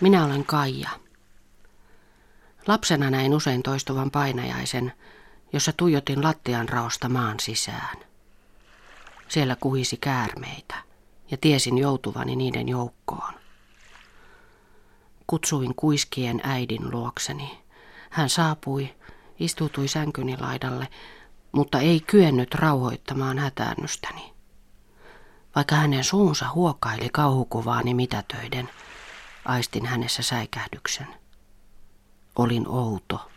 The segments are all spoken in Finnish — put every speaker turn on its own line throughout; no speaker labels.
Minä olen Kaija. Lapsena näin usein toistuvan painajaisen, jossa tuijotin lattian raosta maan sisään. Siellä kuhisi käärmeitä ja tiesin joutuvani niiden joukkoon. Kutsuin kuiskien äidin luokseni. Hän saapui, istutui sänkyni laidalle, mutta ei kyennyt rauhoittamaan hätäännystäni. Vaikka hänen suunsa huokaili kauhukuvaani mitätöiden, aistin hänessä säikähdyksen. Olin outo.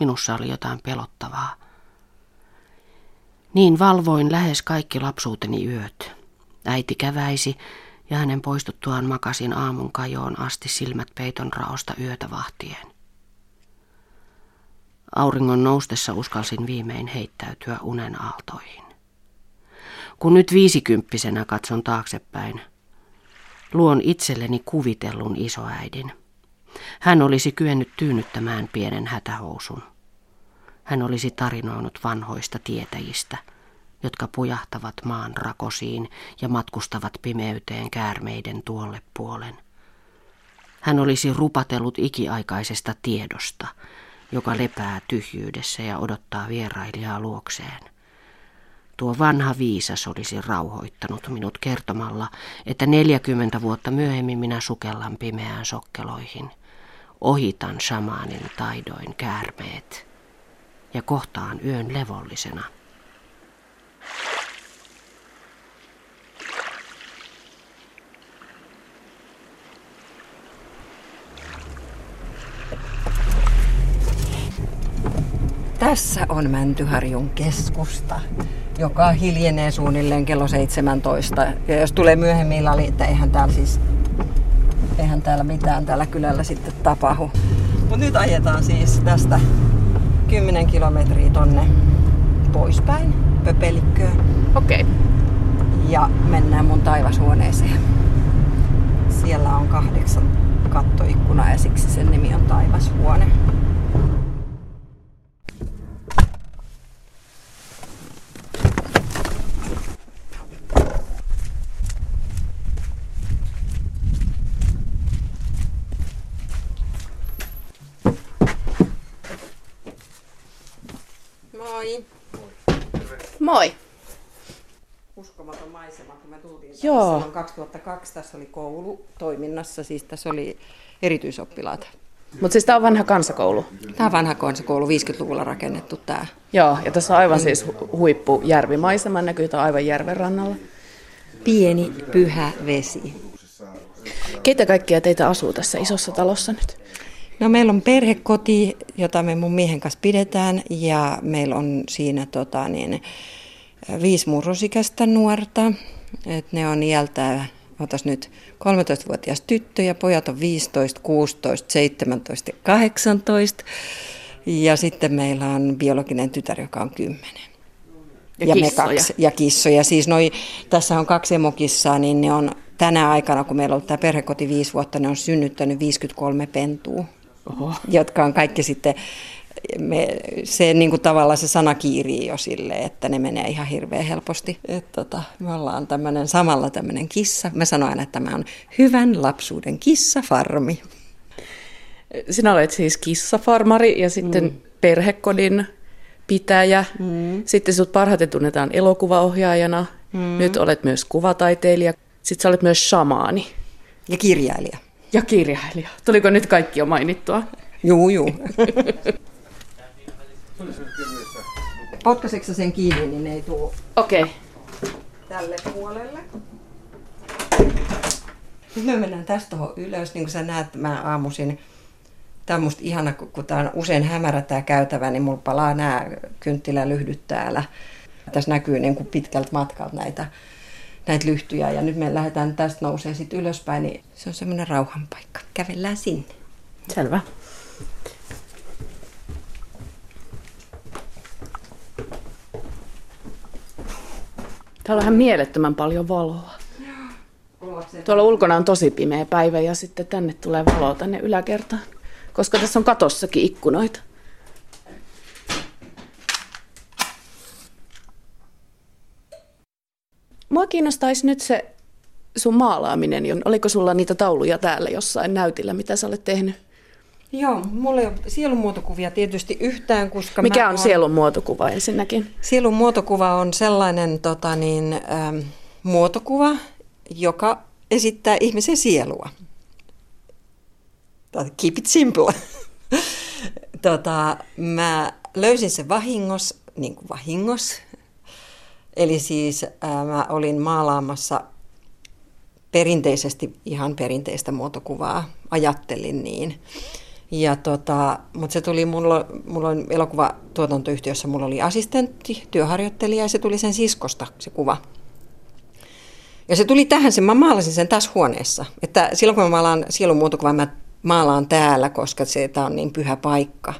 Minussa oli jotain pelottavaa. Niin valvoin lähes kaikki lapsuuteni yöt. Äiti käväisi ja hänen poistuttuaan makasin aamun kajoon asti silmät peiton raosta yötä vahtien. Auringon noustessa uskalsin viimein heittäytyä unen aaltoihin. Kun nyt viisikymppisenä katson taaksepäin, luon itselleni kuvitellun isoäidin. Hän olisi kyennyt tyynnyttämään pienen hätähousun. Hän olisi tarinoinut vanhoista tietäjistä, jotka pujahtavat maan rakosiin ja matkustavat pimeyteen käärmeiden tuolle puolen. Hän olisi rupatellut ikiaikaisesta tiedosta, joka lepää tyhjyydessä ja odottaa vierailijaa luokseen. Tuo vanha viisas olisi rauhoittanut minut kertomalla, että 40 vuotta myöhemmin minä sukellan pimeään sokkeloihin. Ohitan shamaanin taidoin käärmeet ja kohtaan yön levollisena.
Tässä on Mäntyharjun keskusta, joka hiljenee suunnilleen kello 17. Ja jos tulee myöhemmin illalla, että eihän täällä siis eihän täällä mitään täällä kylällä sitten tapahdu. Mutta nyt ajetaan siis tästä 10 kilometriä tonne poispäin, Pöpelikköön.
Okei. Okay.
Ja mennään mun taivashuoneeseen. Siellä on kahdeksan kattoikkuna ja siksi sen nimi on taivashuone. Moi.
Moi.
Uskomaton maisema, kun me tultiin
Joo.
silloin 2002. Tässä oli koulu toiminnassa, siis tässä oli erityisoppilaat.
Mutta siis tää on vanha kansakoulu.
Tämä on vanha kansakoulu, 50-luvulla rakennettu tämä.
Joo, ja tässä on aivan siis hu- huippu järvimaisema, näkyy on aivan järven rannalla.
Pieni, pyhä vesi.
Keitä kaikkia teitä asuu tässä isossa talossa nyt?
No meillä on perhekoti, jota me mun miehen kanssa pidetään ja meillä on siinä tota, niin, viisi murrosikäistä nuorta. Et ne on iältään, otas nyt, 13-vuotias tyttö ja pojat on 15, 16, 17 ja 18. Ja sitten meillä on biologinen tytär, joka on 10.
Ja
me
kissoja.
kaksi, ja kissoja. Siis noi, tässä on kaksi emokissaa, niin ne on tänä aikana, kun meillä on ollut tämä perhekoti viisi vuotta, ne on synnyttänyt 53 pentua,
Oho.
jotka on kaikki sitten, me, se niin kuin tavallaan se sana kiirii jo sille, että ne menee ihan hirveän helposti. Et tota, me ollaan tämmöinen samalla tämmöinen kissa. Mä sanoin aina, että tämä on hyvän lapsuuden kissafarmi.
Sinä olet siis kissafarmari ja sitten mm. perhekodin pitäjä. Mm. Sitten sinut parhaiten tunnetaan elokuvaohjaajana. Mm. Nyt olet myös kuvataiteilija. Sitten sä olet myös shamaani
Ja kirjailija.
ja kirjailija. Tuliko nyt kaikki jo mainittua?
Juu, juu. Potkaisitko sä sen kiinni, niin ne ei tule
Okei. Okay.
tälle puolelle. Nyt me mennään tästä tuohon ylös, niin kuin sä näet, mä aamuisin. Tämä on musta ihana, kun, kun tämä on usein hämärä tämä käytävä, niin mulla palaa nämä kynttilälyhdyt täällä. Tässä näkyy niin kuin pitkältä matkalta näitä, näitä lyhtyjä ja nyt me lähdetään tästä nousee sitten ylöspäin, niin se on semmoinen rauhanpaikka. Kävellään sinne.
Selvä. Täällä on ihan mielettömän paljon valoa. Tuolla ulkona on tosi pimeä päivä ja sitten tänne tulee valoa tänne yläkertaan, koska tässä on katossakin ikkunoita. Mua kiinnostaisi nyt se sun maalaaminen, oliko sulla niitä tauluja täällä jossain näytillä, mitä sä olet tehnyt?
Joo, mulla ei ole sielun muotokuvia tietysti yhtään, koska
Mikä on sielun muotokuva ensinnäkin?
Sielun muotokuva on sellainen tota niin, ähm, muotokuva, joka esittää ihmisen sielua. Keep it simple. tota, mä löysin sen vahingos, niin kuin vahingos. Eli siis ää, mä olin maalaamassa perinteisesti ihan perinteistä muotokuvaa, ajattelin niin. Ja tota, mutta se tuli, mulla, mulla on elokuvatuotantoyhtiössä, mulla oli assistentti, työharjoittelija ja se tuli sen siskosta se kuva. Ja se tuli tähän, sen mä maalasin sen tässä huoneessa. Että silloin kun mä maalaan sielun muotokuvan, mä maalaan täällä, koska se tää on niin pyhä paikka.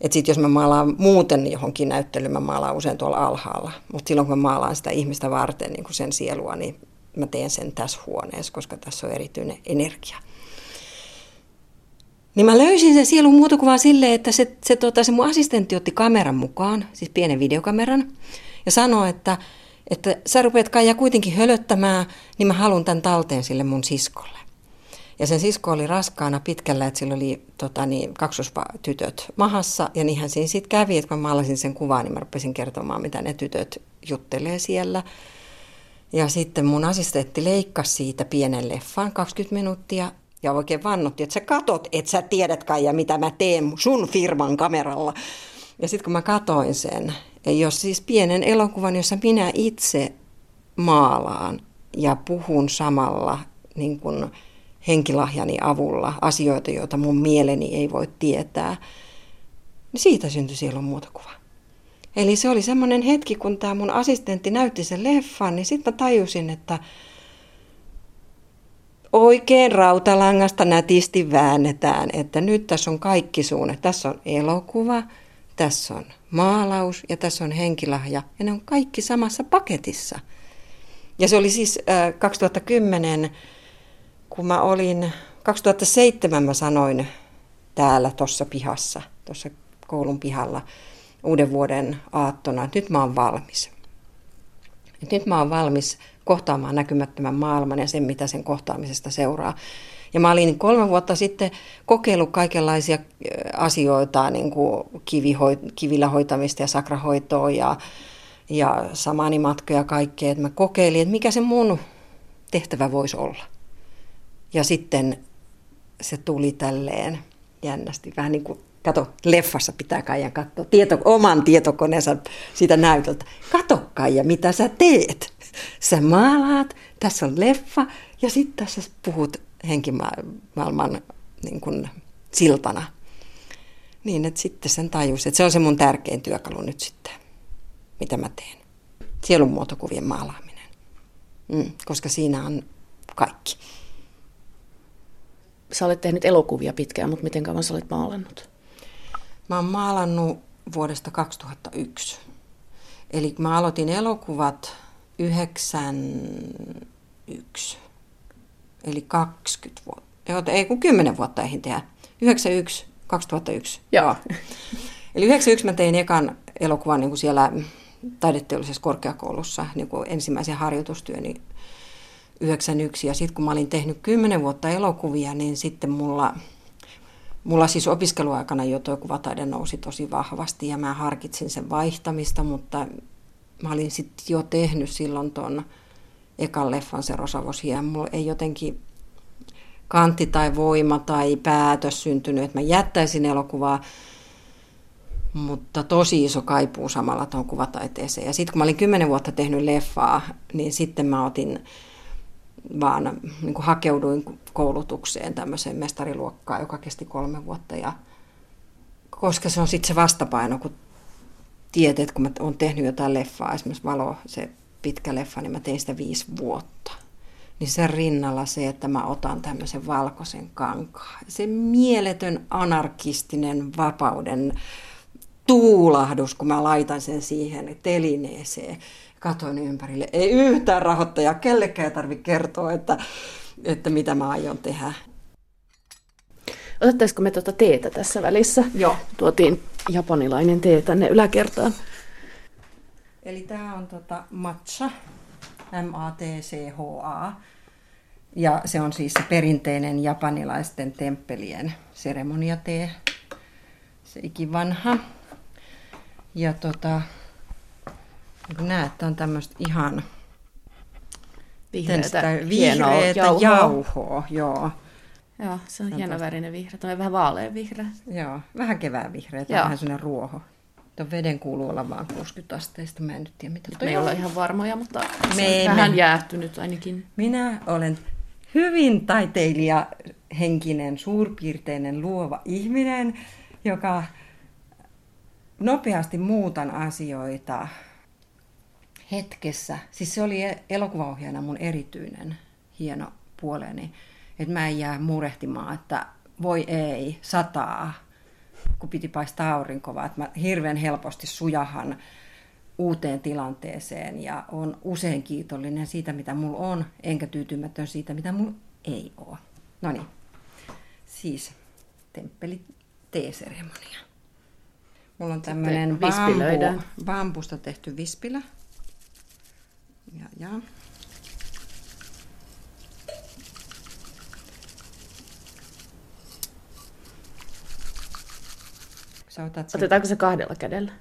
Että sitten jos mä maalaan muuten johonkin näyttelyyn, mä maalaan usein tuolla alhaalla. Mutta silloin kun mä maalaan sitä ihmistä varten niin kuin sen sielua, niin mä teen sen tässä huoneessa, koska tässä on erityinen energia. Niin mä löysin sen sielun muotokuvan silleen, että se, se, tota, se mun assistentti otti kameran mukaan, siis pienen videokameran, ja sanoi, että, että sä rupeat Kaija kuitenkin hölöttämään, niin mä haluan tämän talteen sille mun siskolle. Ja sen sisko oli raskaana pitkällä, että sillä oli tota, niin, kaksostytöt mahassa. Ja niinhän siinä sitten kävi, että kun mä maalasin sen kuvan, niin mä rupesin kertomaan, mitä ne tytöt juttelee siellä. Ja sitten mun assistentti leikkasi siitä pienen leffan 20 minuuttia ja oikein vannotti, että sä katot, että sä tiedät ja mitä mä teen sun firman kameralla. Ja sitten kun mä katoin sen, jos siis pienen elokuvan, jossa minä itse maalaan ja puhun samalla niin kuin henkilahjani avulla asioita, joita mun mieleni ei voi tietää, niin siitä syntyi sielun muotokuva. Eli se oli semmoinen hetki, kun tämä mun assistentti näytti sen leffan, niin sitten mä tajusin, että oikein rautalangasta nätisti väännetään, että nyt tässä on kaikki suunne. Tässä on elokuva, tässä on maalaus ja tässä on henkilahja ja ne on kaikki samassa paketissa. Ja se oli siis äh, 2010 kun mä olin, 2007 mä sanoin täällä tuossa pihassa, tuossa koulun pihalla uuden vuoden aattona, että nyt mä oon valmis. Et nyt mä oon valmis kohtaamaan näkymättömän maailman ja sen, mitä sen kohtaamisesta seuraa. Ja mä olin kolme vuotta sitten kokeillut kaikenlaisia asioita, niin kuin kivillä hoitamista ja sakrahoitoa ja, ja samanimatkoja ja kaikkea. Että mä kokeilin, että mikä se mun tehtävä voisi olla. Ja sitten se tuli tälleen jännästi, vähän niin kuin, kato, leffassa pitää Kaija katsoa tieto, oman tietokoneensa siitä näytöltä. Kato Kaija, mitä sä teet. Sä maalaat, tässä on leffa ja sitten tässä puhut henkimaailman niin kuin, siltana. Niin, että sitten sen tajus, että se on se mun tärkein työkalu nyt sitten, mitä mä teen. Sielun muotokuvien maalaaminen. Mm, koska siinä on kaikki
sä olet tehnyt elokuvia pitkään, mutta miten kauan sä olet maalannut?
Mä oon maalannut vuodesta 2001. Eli mä aloitin elokuvat 91. Eli 20 vuotta. Ei kun 10 vuotta eihin tehdä. 91, 2001.
Joo.
Eli 91 mä tein ekan elokuvan niin kuin siellä taideteollisessa korkeakoulussa niin kuin ensimmäisen harjoitustyöni 91 ja sitten kun mä olin tehnyt 10 vuotta elokuvia, niin sitten mulla, mulla siis opiskeluaikana jo tuo kuvataide nousi tosi vahvasti ja mä harkitsin sen vaihtamista, mutta mä olin sitten jo tehnyt silloin tuon ekan leffan se Rosavosia ja mulla ei jotenkin kantti tai voima tai päätös syntynyt, että mä jättäisin elokuvaa, mutta tosi iso kaipuu samalla tuon kuvataiteeseen. Ja sitten kun mä olin kymmenen vuotta tehnyt leffaa, niin sitten mä otin vaan niin kuin hakeuduin koulutukseen tämmöiseen mestariluokkaan, joka kesti kolme vuotta. Ja koska se on sitten se vastapaino, kun tiedät, että kun mä oon tehnyt jotain leffaa, esimerkiksi Valo, se pitkä leffa, niin mä tein sitä viisi vuotta. Niin sen rinnalla se, että mä otan tämmöisen valkoisen kankaan. Se mieletön anarkistinen vapauden tuulahdus, kun mä laitan sen siihen telineeseen katoin ympärille. Ei yhtään rahoittajaa, kellekään ei tarvitse kertoa, että, että mitä mä aion tehdä.
Otettaisiko me tuota teetä tässä välissä?
Joo.
Tuotiin japanilainen tee tänne yläkertaan.
Eli tämä on tota matcha, M-A-T-C-H-A. Ja se on siis se perinteinen japanilaisten temppelien seremoniatee, se ikivanha. Ja tota, näet, on tämmöistä ihan
Vihreätä,
vihreätä jauhoa. jauhoa. Joo.
Joo, se on hieno värinen vihreä. Tuo vähän vaalean vihreä.
Joo, vähän kevään vihreä, vähän sellainen ruoho. Tuon veden kuuluu olla vain 60 asteista, mä en nyt tiedä mitä
toi Me ei olla ihan varmoja, mutta me, on vähän me... jäähtynyt ainakin.
Minä olen hyvin taiteilija henkinen, suurpiirteinen, luova ihminen, joka nopeasti muutan asioita hetkessä. Siis se oli elokuvaohjaajana mun erityinen hieno puoleni, että mä en jää murehtimaan, että voi ei, sataa, kun piti paistaa aurinko, vaan että mä hirveän helposti sujahan uuteen tilanteeseen ja on usein kiitollinen siitä, mitä mulla on, enkä tyytymätön siitä, mitä mulla ei ole. No niin, siis temppeli teeseremonia. Mulla on tämmöinen bambu, bambusta tehty vispilä. Ja, ja.
Sä otat sen... Otetaanko se kahdella kädellä?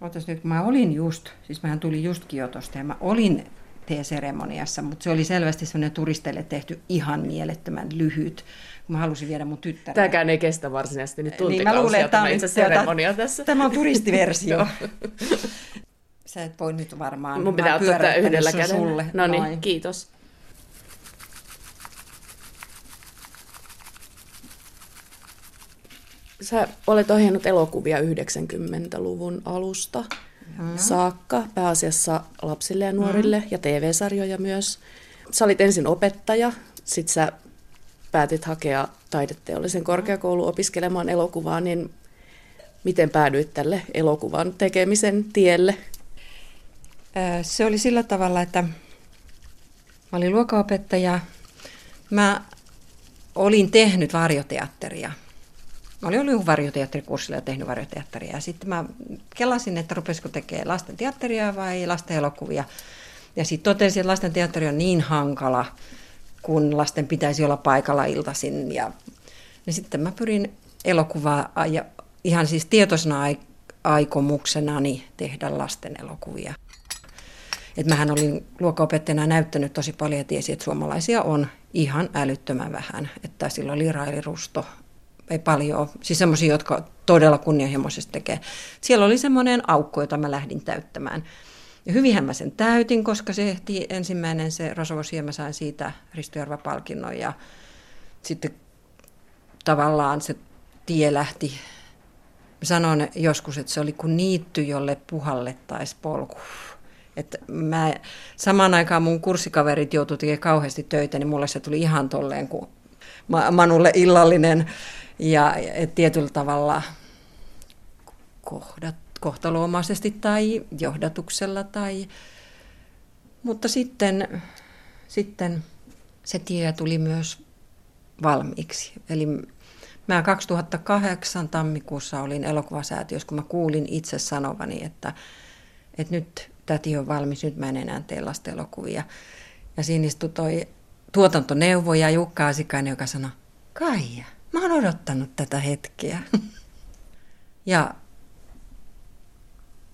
Otas nyt, mä olin just, siis mähän tulin just Kiotosta ja mä olin teeseremoniassa, mutta se oli selvästi sellainen turisteille tehty ihan mielettömän lyhyt, kun mä halusin viedä mun tyttären.
Tämäkään ei kestä varsinaisesti nyt tuntikausia, niin mä luulen, että tämä on itse seremonia tässä.
Tämä on turistiversio. Sä et voi nyt varmaan.
Mun pitää ottaa tämä yhdellä kädellä. Sulle. No niin, kiitos. Sä olet ohjannut elokuvia 90-luvun alusta mm. saakka, pääasiassa lapsille ja nuorille mm. ja TV-sarjoja myös. Sä olit ensin opettaja, sit sä päätit hakea taideteollisen korkeakoulu opiskelemaan elokuvaa, niin miten päädyit tälle elokuvan tekemisen tielle?
Se oli sillä tavalla, että mä olin luokaopettaja. Mä olin tehnyt varjoteatteria. Mä olin ollut varjoteatterikurssilla ja tehnyt varjoteatteria. Ja sitten mä kelasin, että rupesiko tekemään lasten teatteria vai lasten elokuvia. Ja sitten totesin, että lasten teatteri on niin hankala, kun lasten pitäisi olla paikalla iltaisin. Ja, ja sitten mä pyrin elokuvaa ja ihan siis tietoisena aikomuksenani tehdä lasten elokuvia. Et mähän olin luokkaopettajana näyttänyt tosi paljon ja tiesin, että suomalaisia on ihan älyttömän vähän. Että sillä oli Rusto, ei paljon siis semmoisia, jotka todella kunnianhimoisesti tekee. Siellä oli semmoinen aukko, jota mä lähdin täyttämään. Ja hyvinhän mä sen täytin, koska se ehti ensimmäinen se Rosvosia, mä sain siitä Ristojärva-palkinnon ja sitten tavallaan se tie lähti. Mä sanon joskus, että se oli kuin niitty, jolle puhallettaisiin polku. Että mä, samaan aikaan mun kurssikaverit joutuivat tekemään kauheasti töitä, niin mulle se tuli ihan tolleen kuin Manulle illallinen. Ja et tietyllä tavalla kohdat, kohtaloomaisesti tai johdatuksella. Tai, mutta sitten, sitten se tie tuli myös valmiiksi. Eli mä 2008 tammikuussa olin elokuvasäätiössä, kun mä kuulin itse sanovani, että, että nyt täti on valmis, nyt mä en enää tee elokuvia. Ja siinä istui toi tuotantoneuvoja Jukka Asikainen, joka sanoi, Kaija, mä oon odottanut tätä hetkeä. ja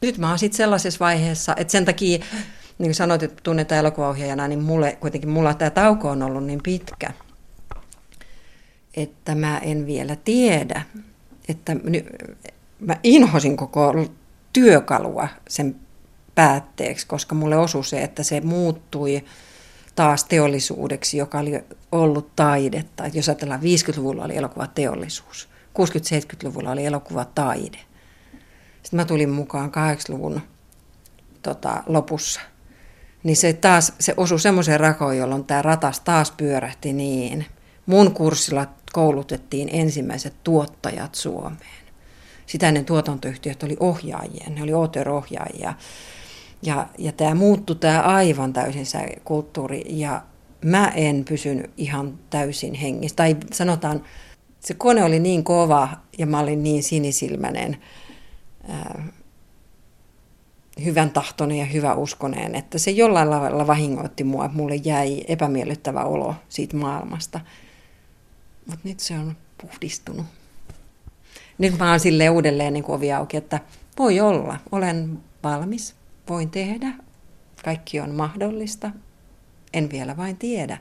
nyt mä oon sitten sellaisessa vaiheessa, että sen takia, niin kuin sanoit, että tunnetaan elokuvaohjaajana, niin mulle, kuitenkin mulla tämä tauko on ollut niin pitkä, että mä en vielä tiedä, että mä inhosin koko työkalua sen päätteeksi, koska mulle osui se, että se muuttui taas teollisuudeksi, joka oli ollut taidetta. Jos ajatellaan 50-luvulla oli elokuvateollisuus, 60-70-luvulla oli elokuvataide. Sitten mä tulin mukaan 80-luvun tota, lopussa. Niin se taas se osui semmoiseen rakoon, jolloin tämä ratas taas pyörähti niin. Mun kurssilla koulutettiin ensimmäiset tuottajat Suomeen. Sitä ennen tuotantoyhtiöt oli ohjaajia, ne oli ohjaajia ja, ja tämä muuttui tämä aivan täysin se kulttuuri ja mä en pysynyt ihan täysin hengissä. Tai sanotaan, se kone oli niin kova ja mä olin niin sinisilmäinen, hyvän tahtoinen ja hyvä uskoneen, että se jollain lailla vahingoitti mua, että mulle jäi epämiellyttävä olo siitä maailmasta. Mutta nyt se on puhdistunut. Nyt mä oon silleen uudelleen niin ovi auki, että voi olla, olen valmis, voin tehdä, kaikki on mahdollista, en vielä vain tiedä.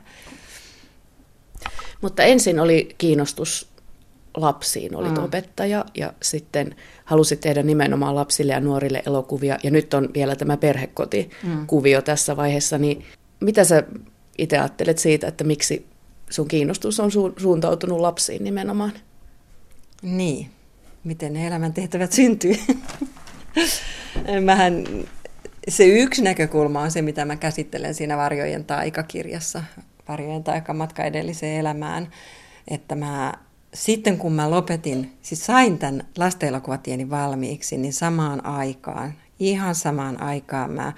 Mutta ensin oli kiinnostus lapsiin, olit mm. opettaja ja sitten halusit tehdä nimenomaan lapsille ja nuorille elokuvia ja nyt on vielä tämä perhekotikuvio mm. tässä vaiheessa, niin mitä sä itse ajattelet siitä, että miksi sun kiinnostus on su- suuntautunut lapsiin nimenomaan?
Niin, miten ne elämäntehtävät syntyy. Mähän, se yksi näkökulma on se, mitä mä käsittelen siinä Varjojen taikakirjassa, Varjojen taikamatka edelliseen elämään, että mä sitten kun mä lopetin, siis sain tämän lastenelokuvatieni valmiiksi, niin samaan aikaan, ihan samaan aikaan mä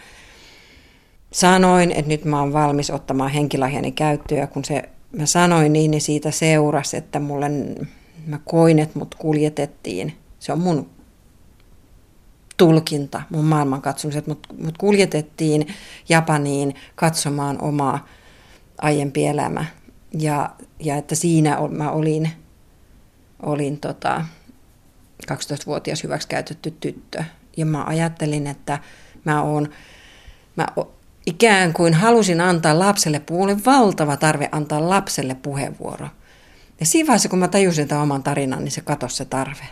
sanoin, että nyt mä oon valmis ottamaan henkilahjani käyttöön. Ja kun se, mä sanoin niin, niin siitä seurasi, että mulle, mä koin, että mut kuljetettiin. Se on mun tulkinta, mun maailmankatsomus, että mut, mut kuljetettiin Japaniin katsomaan omaa aiempi elämä. Ja, ja että siinä mä olin olin tota 12-vuotias hyväksikäytetty tyttö. Ja mä ajattelin, että mä oon, mä ikään kuin halusin antaa lapselle, puhulle valtava tarve antaa lapselle puheenvuoro. Ja siinä vaiheessa, kun mä tajusin tämän oman tarinan, niin se katosi se tarve.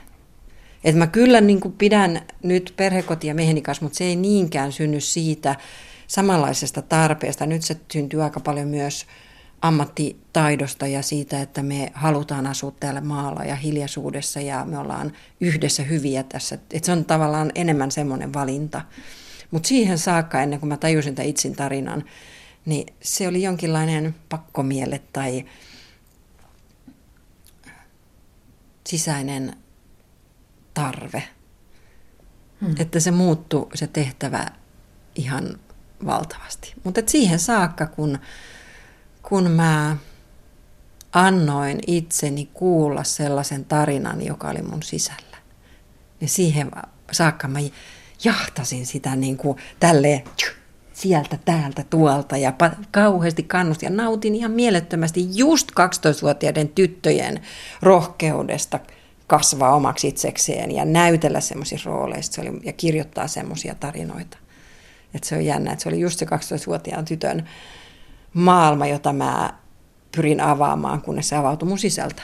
Että mä kyllä niin kuin pidän nyt perhekotia mieheni kanssa, mutta se ei niinkään synny siitä samanlaisesta tarpeesta. Nyt se syntyy aika paljon myös ammattitaidosta ja siitä, että me halutaan asua täällä maalla ja hiljaisuudessa ja me ollaan yhdessä hyviä tässä. Että se on tavallaan enemmän semmoinen valinta. Mutta siihen saakka, ennen kuin mä tajusin tämän itsin tarinan, niin se oli jonkinlainen pakkomielle tai sisäinen tarve. Hmm. Että se muuttui se tehtävä ihan valtavasti. Mutta siihen saakka, kun kun mä annoin itseni kuulla sellaisen tarinan, joka oli mun sisällä, niin siihen saakka mä jahtasin sitä niin kuin tälleen sieltä, täältä, tuolta ja kauheasti kannustin ja nautin ihan mielettömästi just 12-vuotiaiden tyttöjen rohkeudesta kasvaa omaksi itsekseen ja näytellä semmoisissa rooleissa oli, ja kirjoittaa semmoisia tarinoita. että se on jännä, että se oli just se 12-vuotiaan tytön maailma, jota mä pyrin avaamaan, kunnes se avautui mun sisältä.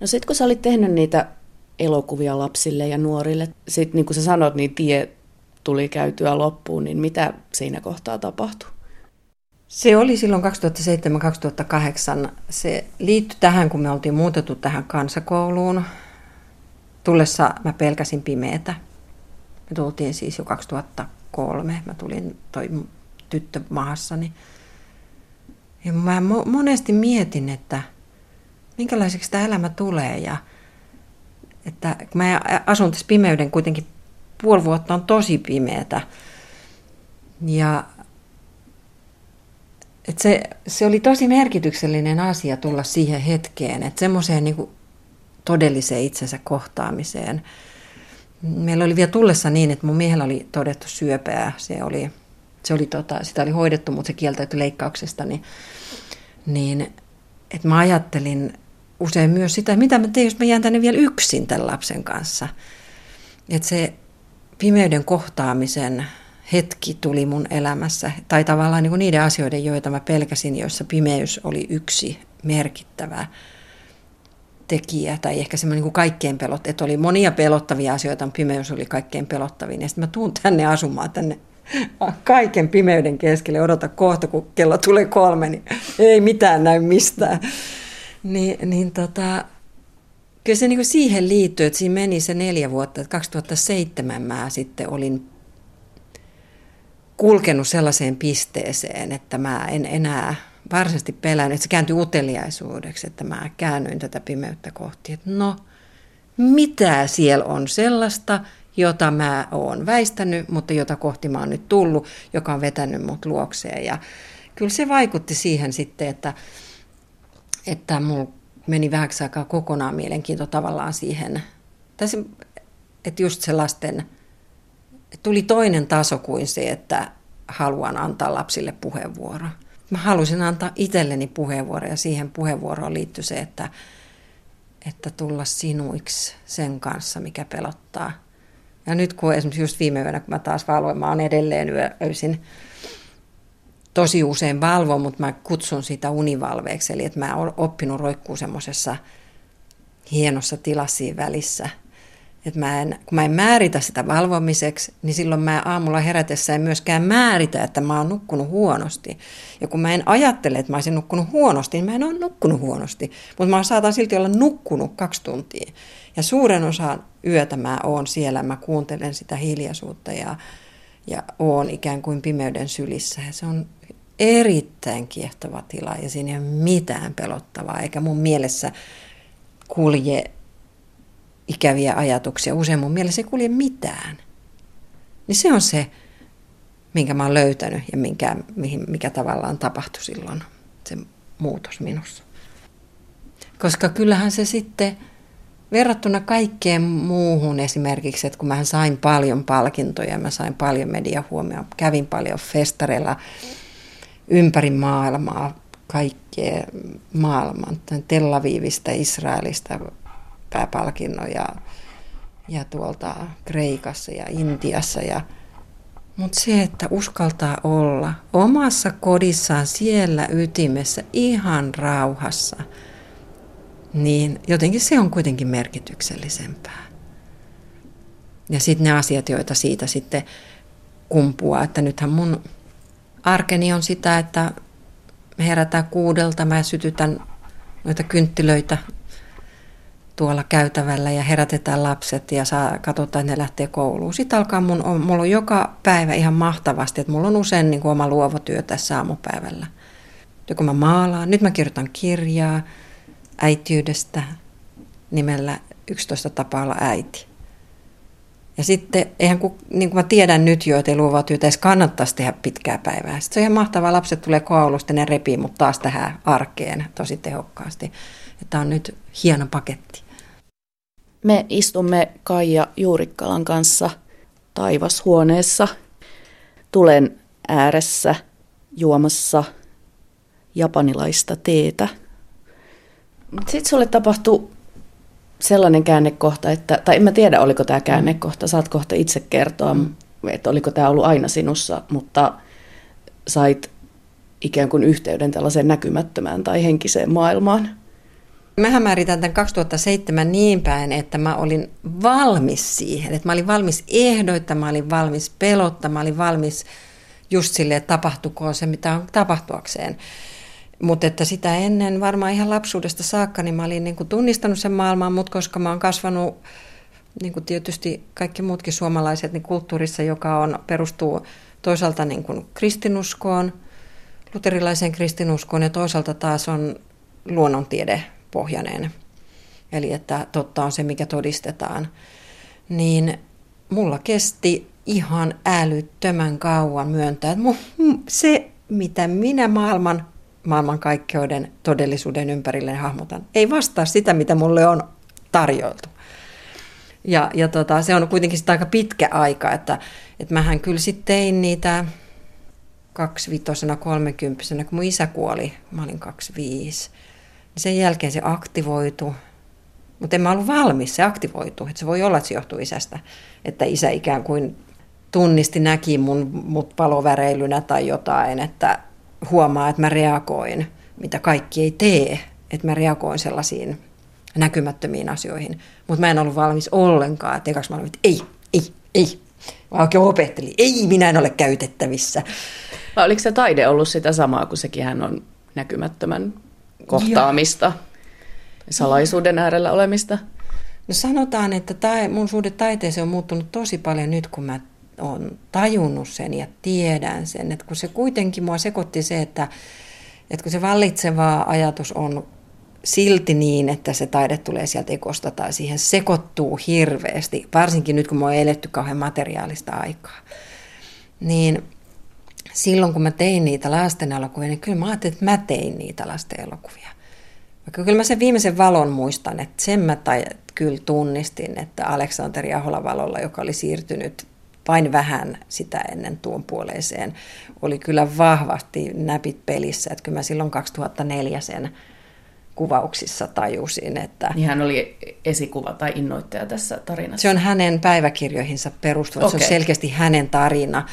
No sit kun sä olit tehnyt niitä elokuvia lapsille ja nuorille, sit niin kuin sä sanot, niin tie tuli käytyä loppuun, niin mitä siinä kohtaa tapahtui?
Se oli silloin 2007-2008. Se liittyi tähän, kun me oltiin muutettu tähän kansakouluun. Tullessa mä pelkäsin pimeätä. Me tultiin siis jo 2003. Mä tulin, toi tyttö maassani. Ja mä monesti mietin, että minkälaiseksi tämä elämä tulee ja että mä asun tässä pimeyden kuitenkin puoli vuotta on tosi pimeätä. Ja että se, se oli tosi merkityksellinen asia tulla siihen hetkeen, että semmoiseen niin todelliseen itsensä kohtaamiseen. Meillä oli vielä tullessa niin, että mun miehellä oli todettu syöpää. Se oli se oli tota, sitä oli hoidettu, mutta se kieltäytyi leikkauksesta, niin, niin että mä ajattelin usein myös sitä, mitä mä teen, jos mä jään tänne vielä yksin tämän lapsen kanssa. Että se pimeyden kohtaamisen hetki tuli mun elämässä, tai tavallaan niin kuin niiden asioiden, joita mä pelkäsin, joissa pimeys oli yksi merkittävä tekijä, tai ehkä semmoinen niin kuin kaikkein pelot, että oli monia pelottavia asioita, mutta pimeys oli kaikkein pelottavin. Ja sitten mä tuun tänne asumaan tänne kaiken pimeyden keskelle, odota kohta, kun kello tulee kolme, niin ei mitään näy mistään. Niin, niin tota, kyllä se niin siihen liittyy, että siinä meni se neljä vuotta, että 2007 mä sitten olin kulkenut sellaiseen pisteeseen, että mä en enää varsinaisesti pelännyt, että se kääntyi uteliaisuudeksi, että mä käännyin tätä pimeyttä kohti, että no, mitä siellä on sellaista, jota mä oon väistänyt, mutta jota kohti mä oon nyt tullut, joka on vetänyt mut luokseen. Ja kyllä se vaikutti siihen sitten, että, että mulla meni vähäksi aikaa kokonaan mielenkiinto tavallaan siihen, tai se, että just se lasten tuli toinen taso kuin se, että haluan antaa lapsille puheenvuoro. Mä halusin antaa itselleni puheenvuoro ja siihen puheenvuoroon liittyi se, että, että tulla sinuiksi sen kanssa, mikä pelottaa. Ja nyt kun esimerkiksi just viime yönä, kun mä taas valvoin, mä oon edelleen öisin tosi usein valvon, mutta mä kutsun sitä univalveeksi. Eli että mä oon oppinut roikkuu semmoisessa hienossa tilassa siinä välissä – että mä en, kun mä en määritä sitä valvomiseksi, niin silloin mä aamulla herätessä en myöskään määritä, että mä oon nukkunut huonosti. Ja kun mä en ajattele, että mä olisin nukkunut huonosti, niin mä en ole nukkunut huonosti. Mutta mä saatan silti olla nukkunut kaksi tuntia. Ja suuren osan yötä mä oon siellä, mä kuuntelen sitä hiljaisuutta ja, ja oon ikään kuin pimeyden sylissä. Ja se on erittäin kiehtova tila ja siinä ei ole mitään pelottavaa, eikä mun mielessä kulje ikäviä ajatuksia. Usein mun mielestä ei kulje mitään. Niin se on se, minkä mä oon löytänyt ja minkä, mihin, mikä tavallaan tapahtui silloin, se muutos minussa. Koska kyllähän se sitten verrattuna kaikkeen muuhun esimerkiksi, että kun mä sain paljon palkintoja, mä sain paljon mediahuomioon, kävin paljon festareilla ympäri maailmaa, kaikkea maailman, Tel Avivista, Israelista, pääpalkinnon ja, ja tuolta Kreikassa ja Intiassa. Ja, mutta se, että uskaltaa olla omassa kodissaan siellä ytimessä ihan rauhassa, niin jotenkin se on kuitenkin merkityksellisempää. Ja sitten ne asiat, joita siitä sitten kumpuaa, että nythän mun arkeni on sitä, että me herätään kuudelta, mä sytytän noita kynttilöitä tuolla käytävällä ja herätetään lapset ja saa, katsotaan, että ne lähtee kouluun. Sitten alkaa mun, mulla on joka päivä ihan mahtavasti, että mulla on usein niin kuin oma luovotyö tässä aamupäivällä. Ja kun mä maalaan, nyt mä kirjoitan kirjaa äitiydestä nimellä 11 tapaa olla äiti. Ja sitten, eihän kun, niin kuin mä tiedän nyt jo, että ei luovaa työtä edes kannattaisi tehdä pitkää päivää. Sitten se on ihan mahtavaa, lapset tulee koulusta, ne repii mut taas tähän arkeen tosi tehokkaasti. Tämä on nyt hieno paketti.
Me istumme Kaija Juurikkalan kanssa taivashuoneessa tulen ääressä juomassa japanilaista teetä. Sitten sulle tapahtui sellainen käännekohta, että, tai en mä tiedä oliko tämä käännekohta, saat kohta itse kertoa, mm. että oliko tämä ollut aina sinussa, mutta sait ikään kuin yhteyden tällaiseen näkymättömään tai henkiseen maailmaan.
Mähän määritän tämän 2007 niin päin, että mä olin valmis siihen. Että mä olin valmis ehdoitta, mä olin valmis pelotta, mä olin valmis just sille, että tapahtukoon se, mitä on tapahtuakseen. Mutta että sitä ennen varmaan ihan lapsuudesta saakka, niin mä olin niin kuin tunnistanut sen maailman, mutta koska mä oon kasvanut, niin kuin tietysti kaikki muutkin suomalaiset, niin kulttuurissa, joka on, perustuu toisaalta niin kuin kristinuskoon, luterilaiseen kristinuskoon ja toisaalta taas on luonnontiede pohjainen, eli että totta on se, mikä todistetaan, niin mulla kesti ihan älyttömän kauan myöntää, että se, mitä minä maailman maailmankaikkeuden todellisuuden ympärille hahmotan, ei vastaa sitä, mitä mulle on tarjoiltu. Ja, ja tota, se on kuitenkin sitä aika pitkä aika, että, että mähän kyllä sitten tein niitä kaksivitosena, kolmekymppisenä, kun mun isä kuoli, mä olin 25 sen jälkeen se aktivoitu, mutta en mä ollut valmis, se aktivoitu. Että se voi olla, että se johtuu isästä, että isä ikään kuin tunnisti, näki mun, mut paloväreilynä tai jotain, että huomaa, että mä reagoin, mitä kaikki ei tee, että mä reagoin sellaisiin näkymättömiin asioihin. Mutta mä en ollut valmis ollenkaan, että mä olin, että ei, ei, ei. Mä oikein opettelin, ei, minä en ole käytettävissä.
Vai oliko se taide ollut sitä samaa, kun sekin hän on näkymättömän kohtaamista, Joo. salaisuuden äärellä olemista?
No sanotaan, että tai, mun suhde taiteeseen on muuttunut tosi paljon nyt, kun mä oon tajunnut sen ja tiedän sen. Että kun se kuitenkin mua sekoitti se, että, että kun se vallitseva ajatus on silti niin, että se taide tulee sieltä ekosta tai siihen sekoittuu hirveästi, varsinkin nyt kun mä oon eletty kauhean materiaalista aikaa, niin silloin kun mä tein niitä lasten elokuvia, niin kyllä mä ajattelin, että mä tein niitä lasten elokuvia. Vaikka kyllä mä sen viimeisen valon muistan, että sen mä tai, kyllä tunnistin, että Aleksanteri Ahola valolla, joka oli siirtynyt vain vähän sitä ennen tuon puoleiseen oli kyllä vahvasti näpit pelissä. Että kyllä mä silloin 2004 sen kuvauksissa tajusin, että...
Niin hän oli esikuva tai innoittaja tässä tarinassa.
Se on hänen päiväkirjoihinsa perustuva, okay. se on selkeästi hänen tarina.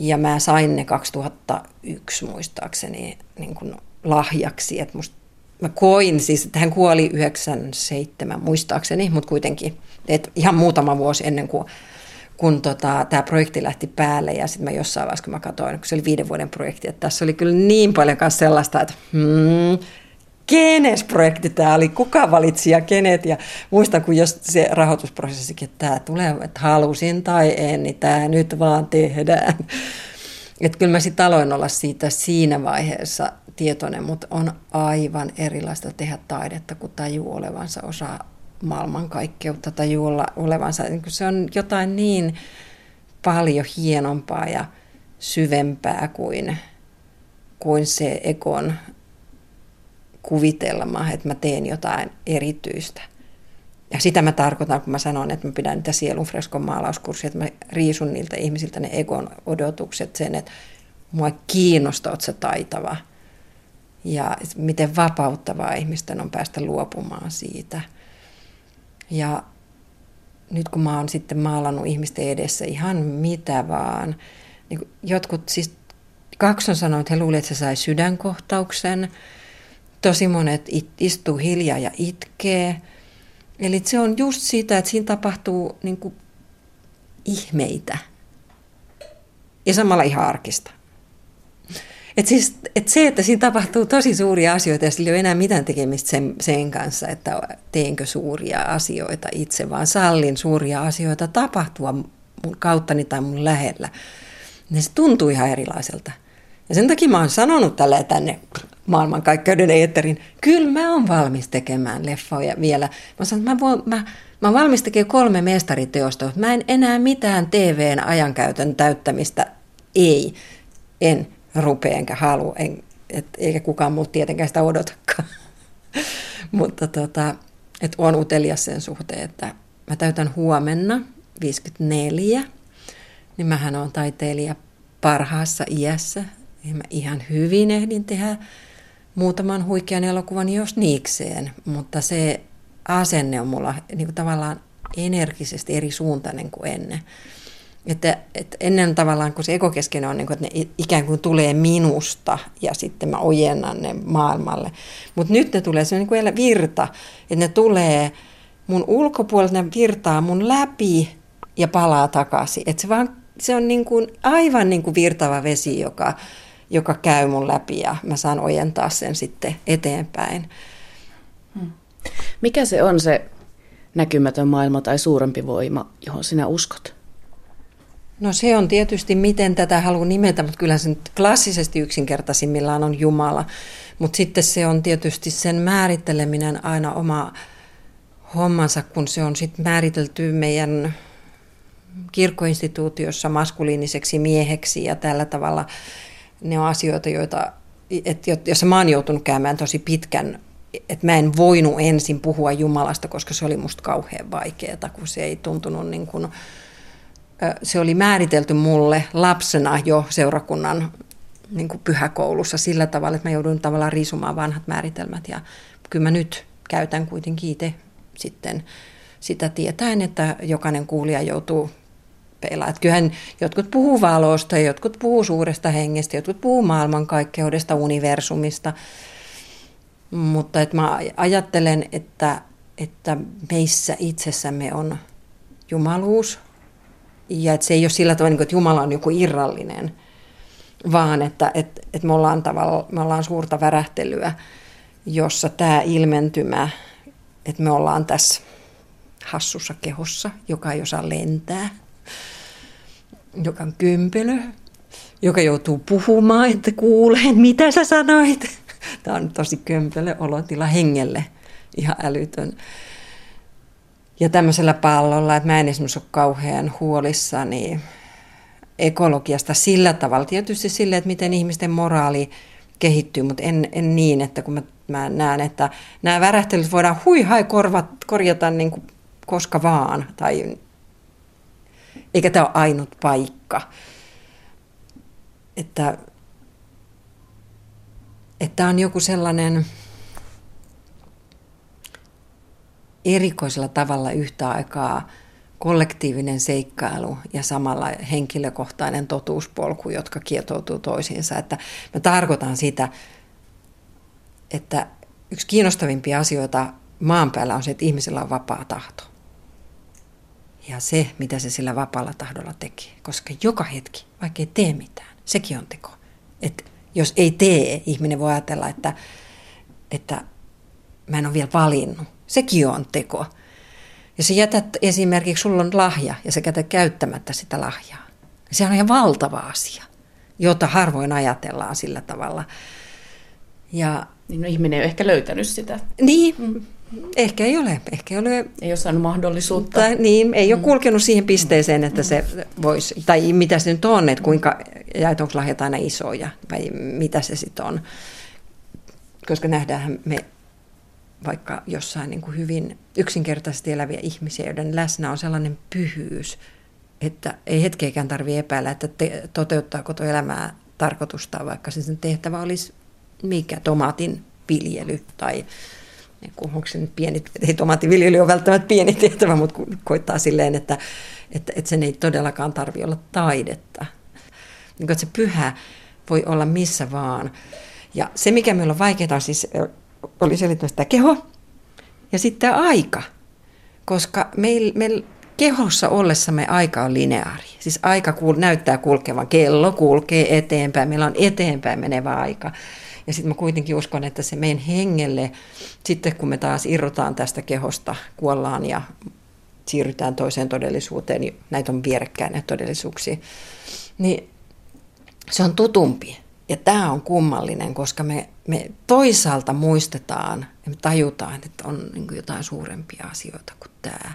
Ja mä sain ne 2001 muistaakseni niin kuin lahjaksi, että musta mä koin siis, että hän kuoli 97 muistaakseni, mutta kuitenkin, että ihan muutama vuosi ennen kuin kun tota, tämä projekti lähti päälle ja sitten mä jossain vaiheessa, kun mä katsoin, kun se oli viiden vuoden projekti, että tässä oli kyllä niin paljon sellaista, että hmm, kenes projekti tämä oli, kuka valitsi ja kenet. Ja muistan, kun jos se rahoitusprosessikin, että tämä tulee, että halusin tai en, niin tämä nyt vaan tehdään. Että kyllä mä sitten aloin olla siitä siinä vaiheessa tietoinen, mutta on aivan erilaista tehdä taidetta, kun tajuu olevansa osa maailmankaikkeutta, tajuu olla olevansa. Niin se on jotain niin paljon hienompaa ja syvempää kuin, kuin se ekon kuvitelma, että mä teen jotain erityistä. Ja sitä mä tarkoitan, kun mä sanon, että mä pidän niitä sielunfreskon maalauskurssia, että mä riisun niiltä ihmisiltä ne egon odotukset sen, että mua kiinnostaa, että sä taitava. Ja miten vapauttavaa ihmisten on päästä luopumaan siitä. Ja nyt kun mä oon sitten maalannut ihmisten edessä ihan mitä vaan, niin jotkut siis kaksi on sanonut, että he luulivat, että se sai sydänkohtauksen – Tosi monet istuu hiljaa ja itkee. Eli se on just siitä, että siinä tapahtuu niin kuin ihmeitä. Ja samalla ihan arkista. Et siis, et se, että siinä tapahtuu tosi suuria asioita ja sillä ei ole enää mitään tekemistä sen, sen kanssa, että teenkö suuria asioita itse, vaan sallin suuria asioita tapahtua mun kauttani tai mun lähellä. Niin se tuntuu ihan erilaiselta. Ja sen takia mä oon sanonut tälle tänne maailmankaikkeuden eetterin, kyllä mä oon valmis tekemään leffoja vielä. Mä sanon, mä, voin, mä, mä oon valmis tekemään kolme mestariteosta, mä en enää mitään TVn ajankäytön täyttämistä, ei, en rupea enkä halua, en, et, eikä kukaan muu tietenkään sitä odotakaan. mutta tota, et on utelias sen suhteen, että mä täytän huomenna 54, niin mähän on taiteilija parhaassa iässä. Mä ihan hyvin ehdin tehdä muutaman huikean elokuvan jos niikseen, mutta se asenne on mulla niin kuin tavallaan energisesti eri suuntainen kuin ennen. Että, että ennen tavallaan, kun se ekokeskeinen on, niin kuin, että ne ikään kuin tulee minusta ja sitten mä ojennan ne maailmalle. Mutta nyt ne tulee, se on niin kuin virta, että ne tulee mun ulkopuolelta, ne virtaa mun läpi ja palaa takaisin. Että se, vaan, se on niin kuin, aivan niin kuin virtava vesi, joka, joka käy mun läpi ja mä saan ojentaa sen sitten eteenpäin.
Hmm. Mikä se on se näkymätön maailma tai suurempi voima, johon sinä uskot?
No se on tietysti, miten tätä haluan nimetä, mutta kyllä se nyt klassisesti yksinkertaisimmillaan on Jumala. Mutta sitten se on tietysti sen määritteleminen aina oma hommansa, kun se on sitten määritelty meidän kirkkoinstituutiossa maskuliiniseksi mieheksi ja tällä tavalla ne on asioita, joita, että jos mä oon joutunut käymään tosi pitkän, että mä en voinut ensin puhua Jumalasta, koska se oli musta kauhean vaikeaa, kun se ei tuntunut niin kuin, se oli määritelty mulle lapsena jo seurakunnan niin kuin pyhäkoulussa sillä tavalla, että mä joudun tavallaan riisumaan vanhat määritelmät. Ja kyllä mä nyt käytän kuitenkin itse sitten sitä tietäen, että jokainen kuulija joutuu peilaa. Että kyllähän jotkut puhuu valosta, jotkut puhuu suuresta hengestä, jotkut puhuu maailmankaikkeudesta, universumista. Mutta että mä ajattelen, että, että meissä itsessämme on jumaluus. Ja että se ei ole sillä tavalla, niin että Jumala on joku irrallinen, vaan että, että, että me, ollaan tavalla, me ollaan suurta värähtelyä, jossa tämä ilmentymä, että me ollaan tässä hassussa kehossa, joka ei osaa lentää, joka on kympelö, joka joutuu puhumaan, että kuulen, mitä sä sanoit. Tämä on tosi kömpelö olotila hengelle, ihan älytön. Ja tämmöisellä pallolla, että mä en esimerkiksi ole kauhean huolissani ekologiasta sillä tavalla. Tietysti sille, että miten ihmisten moraali kehittyy, mutta en, en niin, että kun mä, mä näen, että nämä värähtelyt voidaan huihai korvat, korjata niin kuin koska vaan, tai Eikä tämä ole ainut paikka. Että, että on joku sellainen erikoisella tavalla yhtä aikaa kollektiivinen seikkailu ja samalla henkilökohtainen totuuspolku, jotka kietoutuu toisiinsa. Että mä tarkoitan sitä, että yksi kiinnostavimpia asioita maan päällä on se, että ihmisellä on vapaa tahto. Ja se, mitä se sillä vapaalla tahdolla tekee. Koska joka hetki, vaikka ei tee mitään, sekin on teko. Et jos ei tee, ihminen voi ajatella, että, että mä en ole vielä valinnut. Sekin on teko. Ja se jätät esimerkiksi, sulla on lahja ja sä jätät käyttämättä sitä lahjaa. Se on ihan valtava asia, jota harvoin ajatellaan sillä tavalla.
Ja, niin no, ihminen ei ole ehkä löytänyt sitä.
Niin, mm. Ehkä ei ole. Ehkä ei ole,
ei ole saanut mahdollisuutta.
Tai, niin, ei ole mm. kulkenut siihen pisteeseen, että se voisi, tai mitä se nyt on, että kuinka, ja että onko lahjat aina isoja, vai mitä se sitten on. Koska nähdään me vaikka jossain niin kuin hyvin yksinkertaisesti eläviä ihmisiä, joiden läsnä on sellainen pyhyys, että ei hetkeäkään tarvitse epäillä, että te, toteuttaako tuo elämää tarkoitusta, vaikka sen tehtävä olisi mikä tomaatin viljely tai niin kuin, onko se nyt pieni, ei tomaattiviljely ole välttämättä pieni tehtävä, mutta koittaa silleen, että, että, että sen ei todellakaan tarvitse olla taidetta. Niin että se pyhä voi olla missä vaan. Ja se, mikä meillä on vaikeaa, on siis, oli selittämässä tämä keho ja sitten tämä aika. Koska meillä meil kehossa ollessamme aika on lineaari. Siis aika kuul, näyttää kulkevan. Kello kulkee eteenpäin. Meillä on eteenpäin menevä aika. Ja sitten mä kuitenkin uskon, että se meidän hengelle, sitten kun me taas irrotaan tästä kehosta, kuollaan ja siirrytään toiseen todellisuuteen, niin näitä on vierekkäin näitä todellisuuksia, niin se on tutumpi. Ja tämä on kummallinen, koska me, me toisaalta muistetaan ja me tajutaan, että on niin jotain suurempia asioita kuin tämä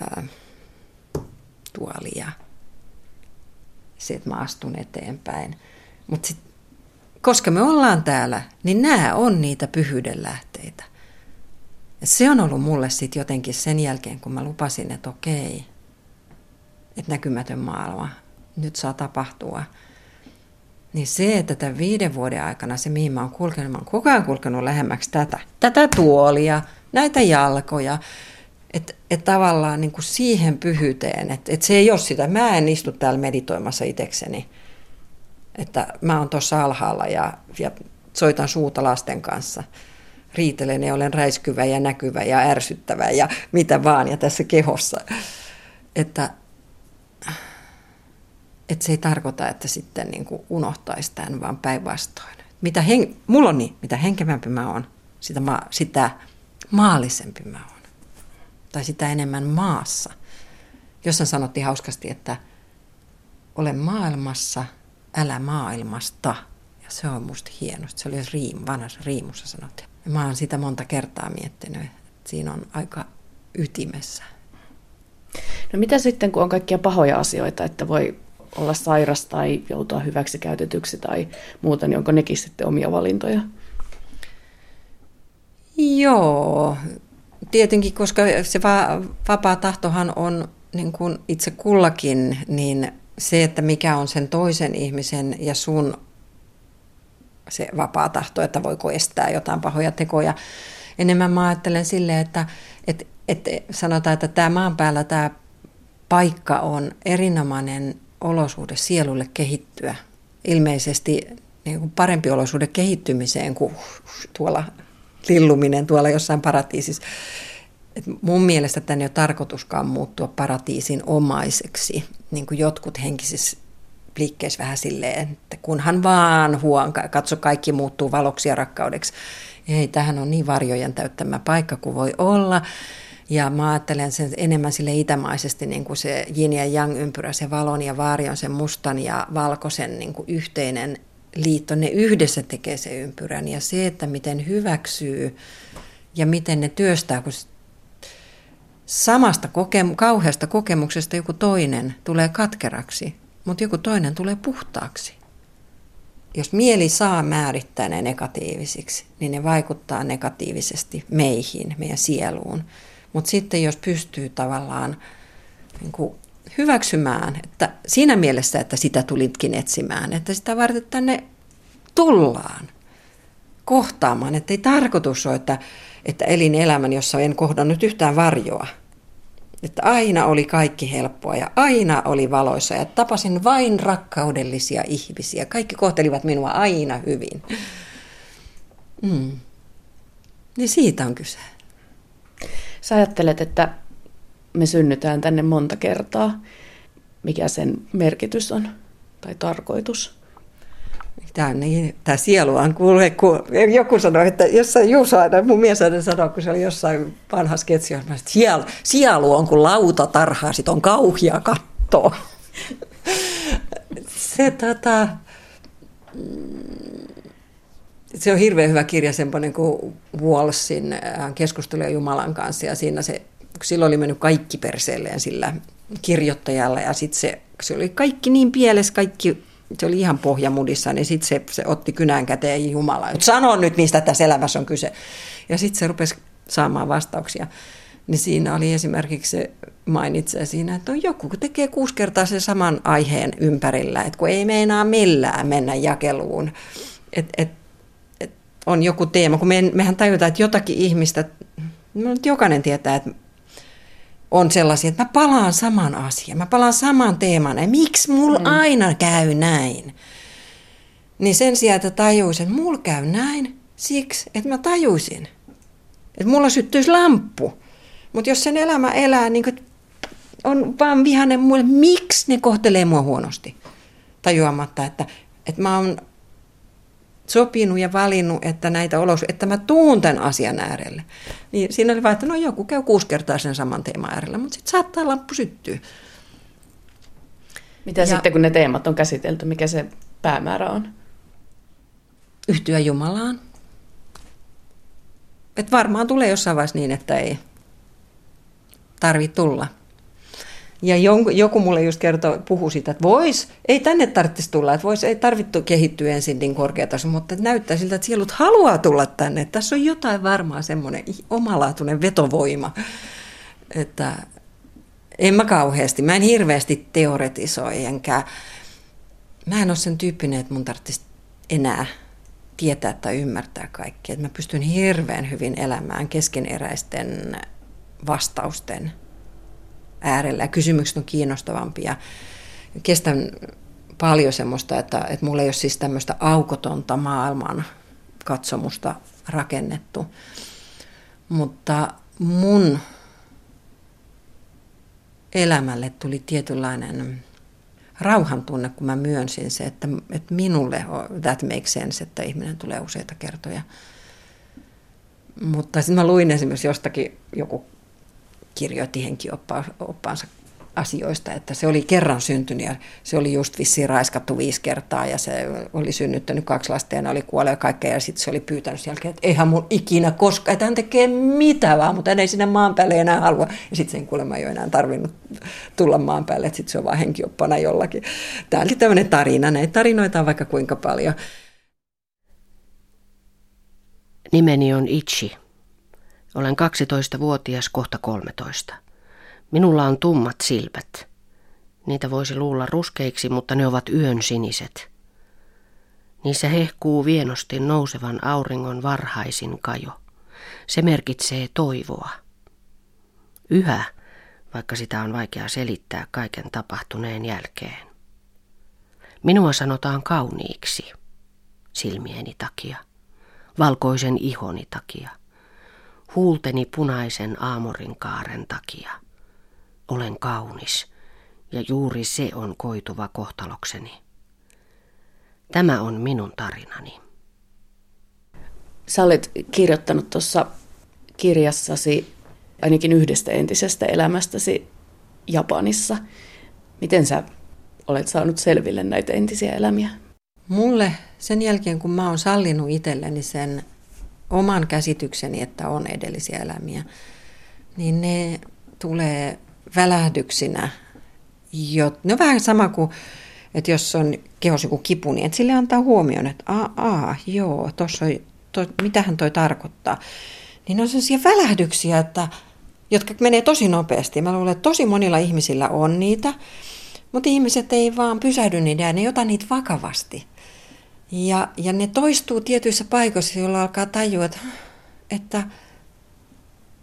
ää, tuoli ja se, että mä astun eteenpäin. Mutta sitten koska me ollaan täällä, niin nämä on niitä pyhyyden lähteitä. Ja se on ollut mulle sitten jotenkin sen jälkeen, kun mä lupasin, että okei, että näkymätön maailma nyt saa tapahtua. Niin se, että tämän viiden vuoden aikana se, mihin mä oon kulkenut, mä oon koko ajan kulkenut lähemmäksi tätä, tätä tuolia, näitä jalkoja, että et tavallaan niin kuin siihen pyhyyteen, että et se ei ole sitä, mä en istu täällä meditoimassa itsekseni, että mä oon tuossa alhaalla ja, ja soitan suuta lasten kanssa. Riitelen ja olen räiskyvä ja näkyvä ja ärsyttävä ja mitä vaan ja tässä kehossa. Että, että se ei tarkoita, että sitten niin kuin unohtaisi tämän, vaan päinvastoin. Mitä hen, mulla on niin, mitä henkevämpi mä oon, sitä, ma, sitä maallisempi mä oon. Tai sitä enemmän maassa. Jossain sanottiin hauskasti, että olen maailmassa – älä maailmasta. Ja se on musta hienosti. Se oli riim, vanhassa riimussa sanottiin. Ja mä oon sitä monta kertaa miettinyt, että siinä on aika ytimessä.
No mitä sitten, kun on kaikkia pahoja asioita, että voi olla sairas tai joutua hyväksi käytetyksi tai muuta, niin onko nekin sitten omia valintoja?
Joo, tietenkin, koska se va- vapaa tahtohan on niin kuin itse kullakin, niin se, että mikä on sen toisen ihmisen ja sun se vapaa tahto, että voiko estää jotain pahoja tekoja. Enemmän mä ajattelen silleen, että, että, että sanotaan, että tämä maan päällä tämä paikka on erinomainen olosuhde sielulle kehittyä. Ilmeisesti niin kuin parempi olosuhde kehittymiseen kuin tuolla lilluminen tuolla jossain paratiisissa. Et mun mielestä tänne ei ole tarkoituskaan muuttua paratiisin omaiseksi, niin kuin jotkut henkisissä liikkeissä vähän silleen, että kunhan vaan huon, katso kaikki muuttuu valoksi ja rakkaudeksi. Ei, tähän on niin varjojen täyttämä paikka kuin voi olla. Ja mä ajattelen sen enemmän sille itämaisesti, niin kuin se yin ja yang ympyrä, se valon ja vaarion, sen mustan ja valkoisen niin kuin yhteinen liitto, ne yhdessä tekee se ympyrän. Ja se, että miten hyväksyy ja miten ne työstää, kun samasta kokem- kauheasta kokemuksesta joku toinen tulee katkeraksi, mutta joku toinen tulee puhtaaksi. Jos mieli saa määrittää ne negatiivisiksi, niin ne vaikuttaa negatiivisesti meihin, meidän sieluun. Mutta sitten jos pystyy tavallaan niin kuin hyväksymään, että siinä mielessä, että sitä tulitkin etsimään, että sitä varten tänne tullaan kohtaamaan, että ei tarkoitus ole, että, että elin elämän, jossa en kohdannut yhtään varjoa. Että aina oli kaikki helppoa ja aina oli valoissa ja tapasin vain rakkaudellisia ihmisiä. Kaikki kohtelivat minua aina hyvin. Mm. Niin siitä on kyse.
Sä ajattelet, että me synnytään tänne monta kertaa. Mikä sen merkitys on tai tarkoitus?
Tämä, niin, tämä sielu on kuule, kun joku sanoi, että jossain Juuso aina, mun mies aina sanoi, kun se oli jossain vanha sketsi, että sielu, sielu on kuin lautatarha, sit on kauhia kattoa. se, tota, se on hirveän hyvä kirja, semmoinen kuin Walsin hän keskustelee Jumalan kanssa ja siinä se, silloin oli mennyt kaikki perseelleen sillä kirjoittajalla ja sitten se, se oli kaikki niin pieles, kaikki se oli ihan pohjamudissa, niin sitten se, se otti kynän käteen Jumala. Sano nyt, mistä tässä elämässä on kyse. Ja sitten se rupesi saamaan vastauksia. Niin siinä oli esimerkiksi se mainitsee siinä, että on joku tekee kuusi kertaa sen saman aiheen ympärillä, että kun ei meinaa millään mennä jakeluun. Et, et, et on joku teema, kun me, mehän tajutaan, että jotakin ihmistä, no jokainen tietää, että on sellaisia, että mä palaan saman asian, mä palaan saman teeman, ja miksi mulla mm. aina käy näin? Niin sen sijaan, että tajuisin, että mulla käy näin, siksi, että mä tajuisin, että mulla syttyisi lamppu. Mutta jos sen elämä elää, niin on vaan vihainen mulle, miksi ne kohtelee mua huonosti? Tajuamatta, että, että mä oon sopinut ja valinnut, että näitä olos, että mä tuun tämän asian äärelle. Niin siinä oli vaan, että no joku käy kuusi kertaa sen saman teeman äärellä, mutta sitten saattaa lamppu syttyä.
Mitä ja, sitten, kun ne teemat on käsitelty, mikä se päämäärä on?
Yhtyä Jumalaan. Et varmaan tulee jossain vaiheessa niin, että ei tarvitse tulla. Ja joku, mulle just kertoi, puhu siitä, että vois, ei tänne tarvitsisi tulla, että vois, ei tarvittu kehittyä ensin niin korkeataso, mutta näyttää siltä, että sielut haluaa tulla tänne. Että tässä on jotain varmaa semmoinen omalaatuinen vetovoima, että en mä kauheasti, mä en hirveästi teoretisoi, enkä mä en ole sen tyyppinen, että mun tarvitsisi enää tietää tai ymmärtää kaikkea. Että mä pystyn hirveän hyvin elämään keskeneräisten vastausten äärellä ja kysymykset on kiinnostavampia. Kestän paljon semmoista, että, että mulla ei ole siis tämmöistä aukotonta maailman katsomusta rakennettu. Mutta mun elämälle tuli tietynlainen rauhan tunne, kun mä myönsin se, että, että minulle that makes sense, että ihminen tulee useita kertoja. Mutta sitten mä luin esimerkiksi jostakin joku kirjoitti henkioppaansa asioista, että se oli kerran syntynyt ja se oli just vissiin raiskattu viisi kertaa ja se oli synnyttänyt kaksi lasta ja ne oli kuolleet kaikkea ja sitten se oli pyytänyt sen jälkeen, että eihän mun ikinä koskaan, että hän tekee mitä vaan, mutta hän ei sinne maan päälle enää halua. Ja sitten sen kuulemma ei ole enää tarvinnut tulla maan päälle, että sitten se on vaan henkioppana jollakin. Tämä oli tämmöinen tarina, näitä tarinoita on vaikka kuinka paljon.
Nimeni on Ichi. Olen 12-vuotias, kohta 13. Minulla on tummat silmät. Niitä voisi luulla ruskeiksi, mutta ne ovat yön siniset. Niissä hehkuu vienosti nousevan auringon varhaisin kajo. Se merkitsee toivoa. Yhä, vaikka sitä on vaikea selittää kaiken tapahtuneen jälkeen. Minua sanotaan kauniiksi silmieni takia, valkoisen ihoni takia huulteni punaisen aamorinkaaren takia. Olen kaunis, ja juuri se on koituva kohtalokseni. Tämä on minun tarinani.
Sä olet kirjoittanut tuossa kirjassasi ainakin yhdestä entisestä elämästäsi Japanissa. Miten sä olet saanut selville näitä entisiä elämiä?
Mulle sen jälkeen, kun mä oon sallinut itselleni sen oman käsitykseni, että on edellisiä elämiä, niin ne tulee välähdyksinä. Jo, ne on vähän sama kuin, että jos on kehossa joku kipu, niin sille antaa huomioon, että aa, joo, tossa on, to, mitähän toi tarkoittaa. Niin ne on sellaisia välähdyksiä, että jotka menee tosi nopeasti. Mä luulen, että tosi monilla ihmisillä on niitä, mutta ihmiset ei vaan pysähdy niitä ja ne ei ota niitä vakavasti. Ja, ja ne toistuu tietyissä paikoissa, joilla alkaa tajua, että, että,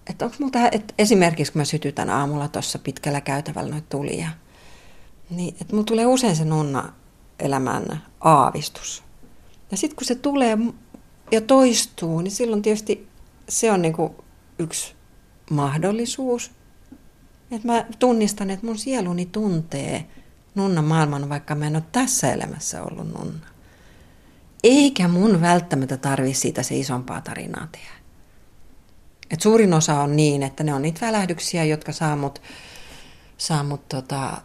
että onko multa, että esimerkiksi kun mä sytytän aamulla tuossa pitkällä käytävällä noita tulia, niin että mulla tulee usein se nonna elämän aavistus. Ja sitten kun se tulee ja toistuu, niin silloin tietysti se on niinku yksi mahdollisuus. Että mä tunnistan, että mun sieluni tuntee nunnan maailman, vaikka mä en ole tässä elämässä ollut nunna. Eikä mun välttämättä tarvi siitä se isompaa tarinaa tehdä. Et suurin osa on niin, että ne on niitä välähdyksiä, jotka saa mut, saa mut tota,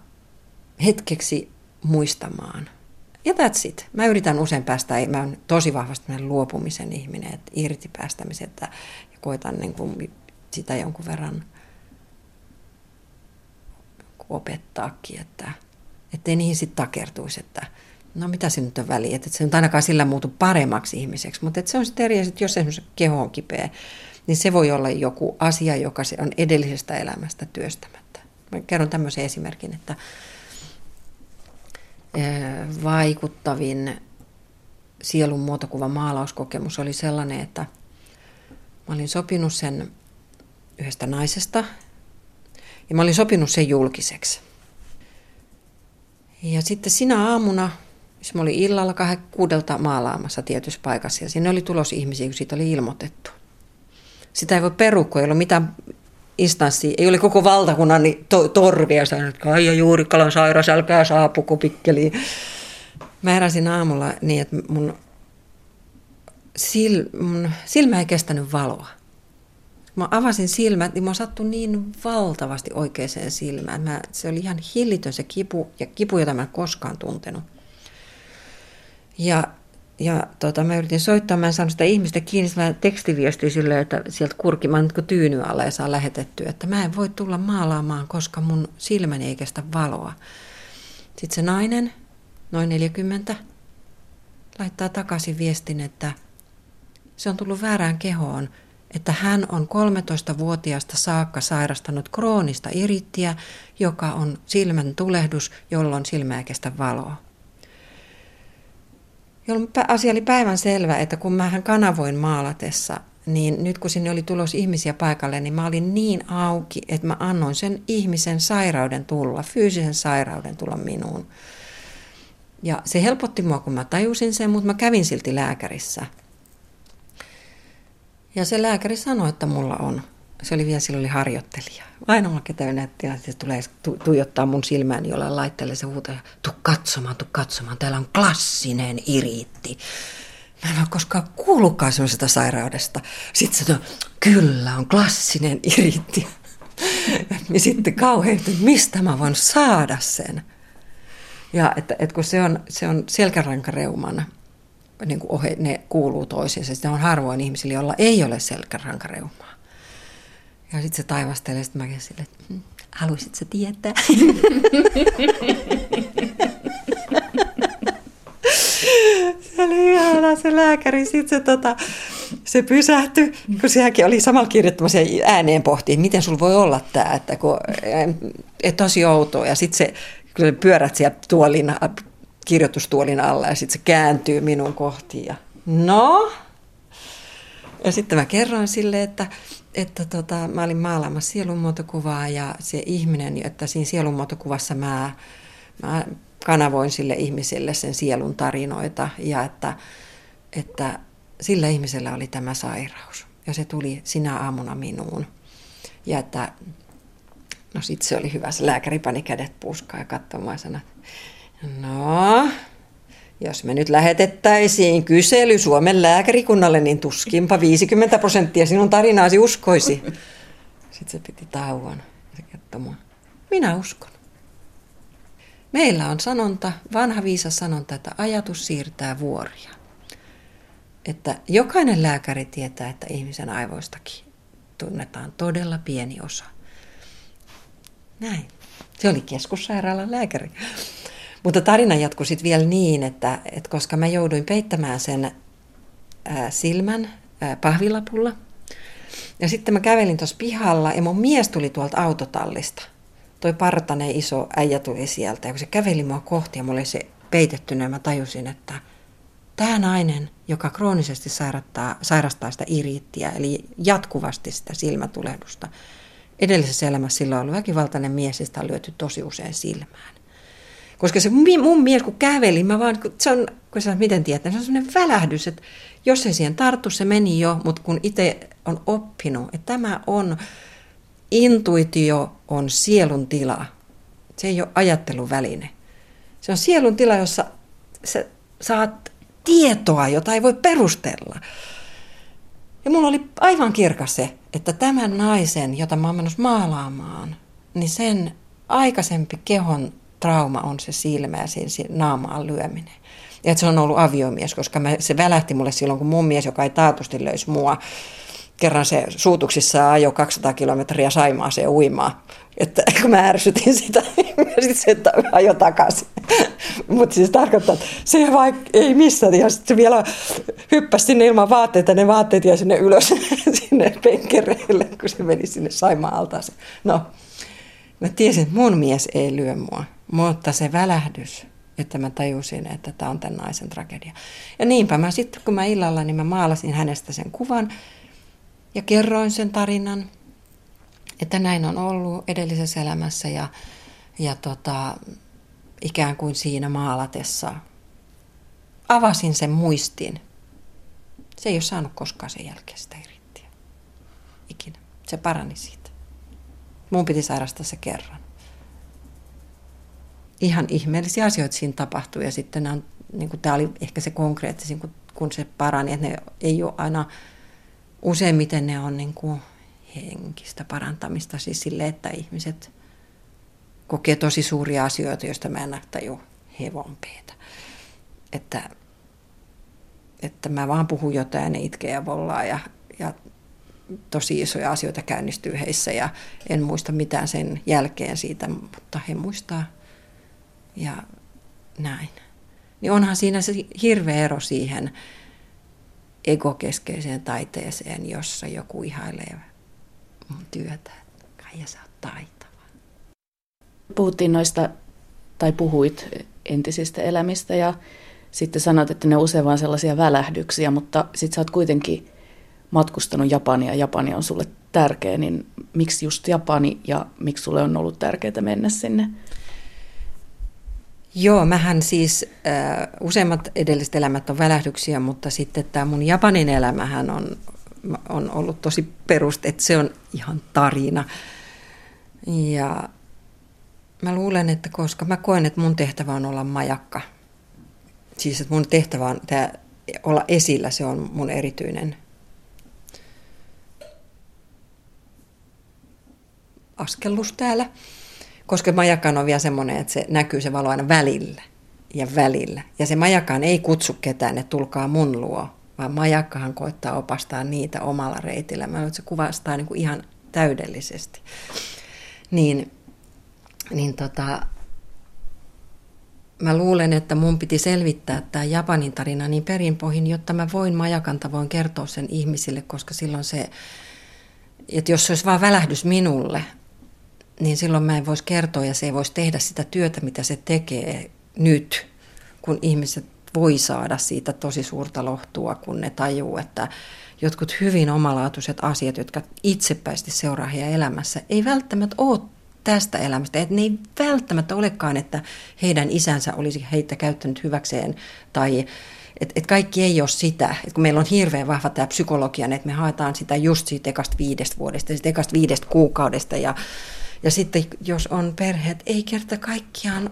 hetkeksi muistamaan. Ja that's it. Mä yritän usein päästä, mä oon tosi vahvasti luopumisen ihminen, että irti päästämisen, että ja koitan niin kuin sitä jonkun verran opettaakin, että ettei niihin sitten takertuisi, että no mitä se nyt on väliä, että se on ainakaan sillä muutu paremmaksi ihmiseksi, mutta se on sitten eri että jos esimerkiksi keho on kipeä, niin se voi olla joku asia, joka se on edellisestä elämästä työstämättä. Mä kerron tämmöisen esimerkin, että vaikuttavin sielun muotokuva maalauskokemus oli sellainen, että mä olin sopinut sen yhdestä naisesta ja mä olin sopinut sen julkiseksi. Ja sitten sinä aamuna, siis mä olin illalla kahden kuudelta maalaamassa tietyssä paikassa ja sinne oli tulos ihmisiä, kun siitä oli ilmoitettu. Sitä ei voi perua, kun ei ole mitään instanssi, ei ole koko valtakunnan niin to, torvia sanonut, että Kaija Juurikkalan sairas, älkää saapuko pikkeliin. Mä heräsin aamulla niin, että mun, sil, mun silmä ei kestänyt valoa. Mä avasin silmät, niin mä sattui niin valtavasti oikeaan silmään. Mä, se oli ihan hillitön se kipu, ja kipu, jota mä en koskaan tuntenut. Ja ja tota, mä yritin soittaa, mä en saanut sitä ihmistä kiinni, mä tekstiviesti sille, että sieltä kurki, mä nyt tyyny alle ja saa lähetettyä, että mä en voi tulla maalaamaan, koska mun silmäni ei kestä valoa. Sitten se nainen, noin 40, laittaa takaisin viestin, että se on tullut väärään kehoon, että hän on 13-vuotiaasta saakka sairastanut kroonista irittiä, joka on silmän tulehdus, jolloin silmä ei kestä valoa jolloin asia oli päivän selvä, että kun mä kanavoin maalatessa, niin nyt kun sinne oli tulos ihmisiä paikalle, niin mä olin niin auki, että mä annoin sen ihmisen sairauden tulla, fyysisen sairauden tulla minuun. Ja se helpotti mua, kun mä tajusin sen, mutta mä kävin silti lääkärissä. Ja se lääkäri sanoi, että mulla on se oli vielä, silloin oli harjoittelija. Ainoa, ketä näytti, että tulee tu- tuijottaa mun silmään jollain laitteelle se huutaa, tu katsomaan, tu katsomaan, täällä on klassinen iriitti. Mä en ole koskaan kuullutkaan sellaisesta sairaudesta. Sitten se on, kyllä on klassinen iriitti. ja sitten kauhean, että mistä mä voin saada sen. Ja että, että kun se on, se on selkärankareuman, niin kuin ohe, ne kuuluu toisiinsa. Se on harvoin ihmisillä, joilla ei ole selkärankareumaa. Ja sitten se taivastelee, sitten mäkin sille, että hm, haluaisit sä tietää? se oli ihana se lääkäri. Sitten se, tota, se pysähtyi, kun sehän oli samalla kirjoittamassa ääneen pohtiin, miten sulla voi olla tämä, että kun, et tosi outoa. Ja sitten se kun pyörät sieltä tuolin, kirjoitustuolin alla ja sitten se kääntyy minun kohtiin. Ja, no, ja sitten mä kerroin sille, että, että tota, mä olin maalaamassa sielunmuotokuvaa ja se ihminen, että siinä sielunmuotokuvassa mä, mä kanavoin sille ihmiselle sen sielun tarinoita ja että, että sillä ihmisellä oli tämä sairaus. Ja se tuli sinä aamuna minuun. Ja että, no sit se oli hyvä, se lääkäri pani kädet puskaan ja katsomaan sanoi, no, jos me nyt lähetettäisiin kysely Suomen lääkärikunnalle, niin tuskinpa 50 prosenttia sinun tarinaasi uskoisi. Sitten se piti tauon kertoi Minä uskon. Meillä on sanonta, vanha viisas sanonta, että ajatus siirtää vuoria. Että jokainen lääkäri tietää, että ihmisen aivoistakin tunnetaan todella pieni osa. Näin. Se oli keskussairaalan lääkäri. Mutta tarina jatkui sitten vielä niin, että, että koska mä jouduin peittämään sen ää, silmän ää, pahvilapulla, Ja sitten mä kävelin tuossa pihalla ja mun mies tuli tuolta autotallista. Toi partanen iso äijä tuli sieltä ja kun se käveli mua kohti ja mulla oli se peitettynä ja mä tajusin, että tämä nainen, joka kroonisesti sairastaa, sairastaa sitä iriittiä, eli jatkuvasti sitä silmätulehdusta, edellisessä elämässä sillä on ollut väkivaltainen mies ja sitä on lyöty tosi usein silmään. Koska se mun mies, kun käveli, mä vaan, se on, kun sä miten tietää, se on sellainen välähdys, että jos ei siihen tarttu, se meni jo, mutta kun itse on oppinut, että tämä on, intuitio on sielun tila. Se ei ole ajatteluväline. Se on sielun tila, jossa sä saat tietoa, jota ei voi perustella. Ja mulla oli aivan kirkas se, että tämän naisen, jota mä oon menossa maalaamaan, niin sen aikaisempi kehon trauma on se silmä ja siinä naamaan lyöminen. Ja että se on ollut aviomies, koska mä, se välähti mulle silloin, kun mun mies, joka ei taatusti löysi mua, kerran se suutuksissa ajo 200 kilometriä Saimaaseen uimaan. Että kun mä ärsytin sitä, niin se ajo takaisin. Mutta siis tarkoittaa, että se vaikka ei missään. Ja sitten se vielä hyppäsi sinne ilman vaatteita, ne vaatteet ja sinne ylös sinne penkereille, kun se meni sinne Saimaan altaaseen. No, mä tiesin, että mun mies ei lyö mua, mutta se välähdys, että mä tajusin, että tämä on tämän naisen tragedia. Ja niinpä mä sitten, kun mä illalla, niin mä maalasin hänestä sen kuvan ja kerroin sen tarinan, että näin on ollut edellisessä elämässä ja, ja tota, ikään kuin siinä maalatessa avasin sen muistin. Se ei ole saanut koskaan sen jälkeen sitä irittiä. Ikinä. Se parani siitä. Mun piti sairastaa se kerran. Ihan ihmeellisiä asioita siinä tapahtui ja sitten on, niin tämä oli ehkä se konkreettisin, kun, kun se parani, että ne ei ole aina, useimmiten ne on niin kuin henkistä parantamista, siis sille, että ihmiset kokee tosi suuria asioita, joista mä en taju hevonpeetä. Että, että mä vaan puhun jotain ne itkee ja vollaa ja, ja tosi isoja asioita käynnistyy heissä. Ja en muista mitään sen jälkeen siitä, mutta he muistaa ja näin. Niin onhan siinä se hirveä ero siihen egokeskeiseen taiteeseen, jossa joku ihailee mun työtä. Kaija, sä oot taitava.
Puhuttiin noista, tai puhuit entisistä elämistä ja sitten sanot, että ne usein vaan sellaisia välähdyksiä, mutta sitten sä oot kuitenkin matkustanut Japania ja Japani on sulle tärkeä, niin miksi just Japani ja miksi sulle on ollut tärkeää mennä sinne?
Joo, mähän siis äh, useimmat edelliset elämät on välähdyksiä, mutta sitten tämä mun Japanin elämähän on, on ollut tosi peruste, että se on ihan tarina. Ja mä luulen, että koska mä koen, että mun tehtävä on olla majakka. Siis että mun tehtävä on tää, olla esillä, se on mun erityinen askellus täällä. Koska majakan on vielä semmoinen, että se näkyy se valo aina välillä ja välillä. Ja se majakaan ei kutsu ketään, että tulkaa mun luo, vaan majakkahan koittaa opastaa niitä omalla reitillä. Mä että se kuvastaa niin kuin ihan täydellisesti. Niin, niin tota, mä luulen, että mun piti selvittää tämä Japanin tarina niin perinpohjin, jotta mä voin majakan tavoin kertoa sen ihmisille, koska silloin se, että jos se olisi vain välähdys minulle, niin silloin mä en voisi kertoa ja se ei voisi tehdä sitä työtä, mitä se tekee nyt, kun ihmiset voi saada siitä tosi suurta lohtua, kun ne tajuu, että jotkut hyvin omalaatuiset asiat, jotka itsepäisesti seuraa heidän elämässä, ei välttämättä ole tästä elämästä. Että ne ei välttämättä olekaan, että heidän isänsä olisi heitä käyttänyt hyväkseen tai että et kaikki ei ole sitä, että kun meillä on hirveän vahva tämä psykologia, että me haetaan sitä just siitä ekasta viidestä vuodesta, siitä ekasta viidestä kuukaudesta ja ja sitten jos on perheet, ei kerta kaikkiaan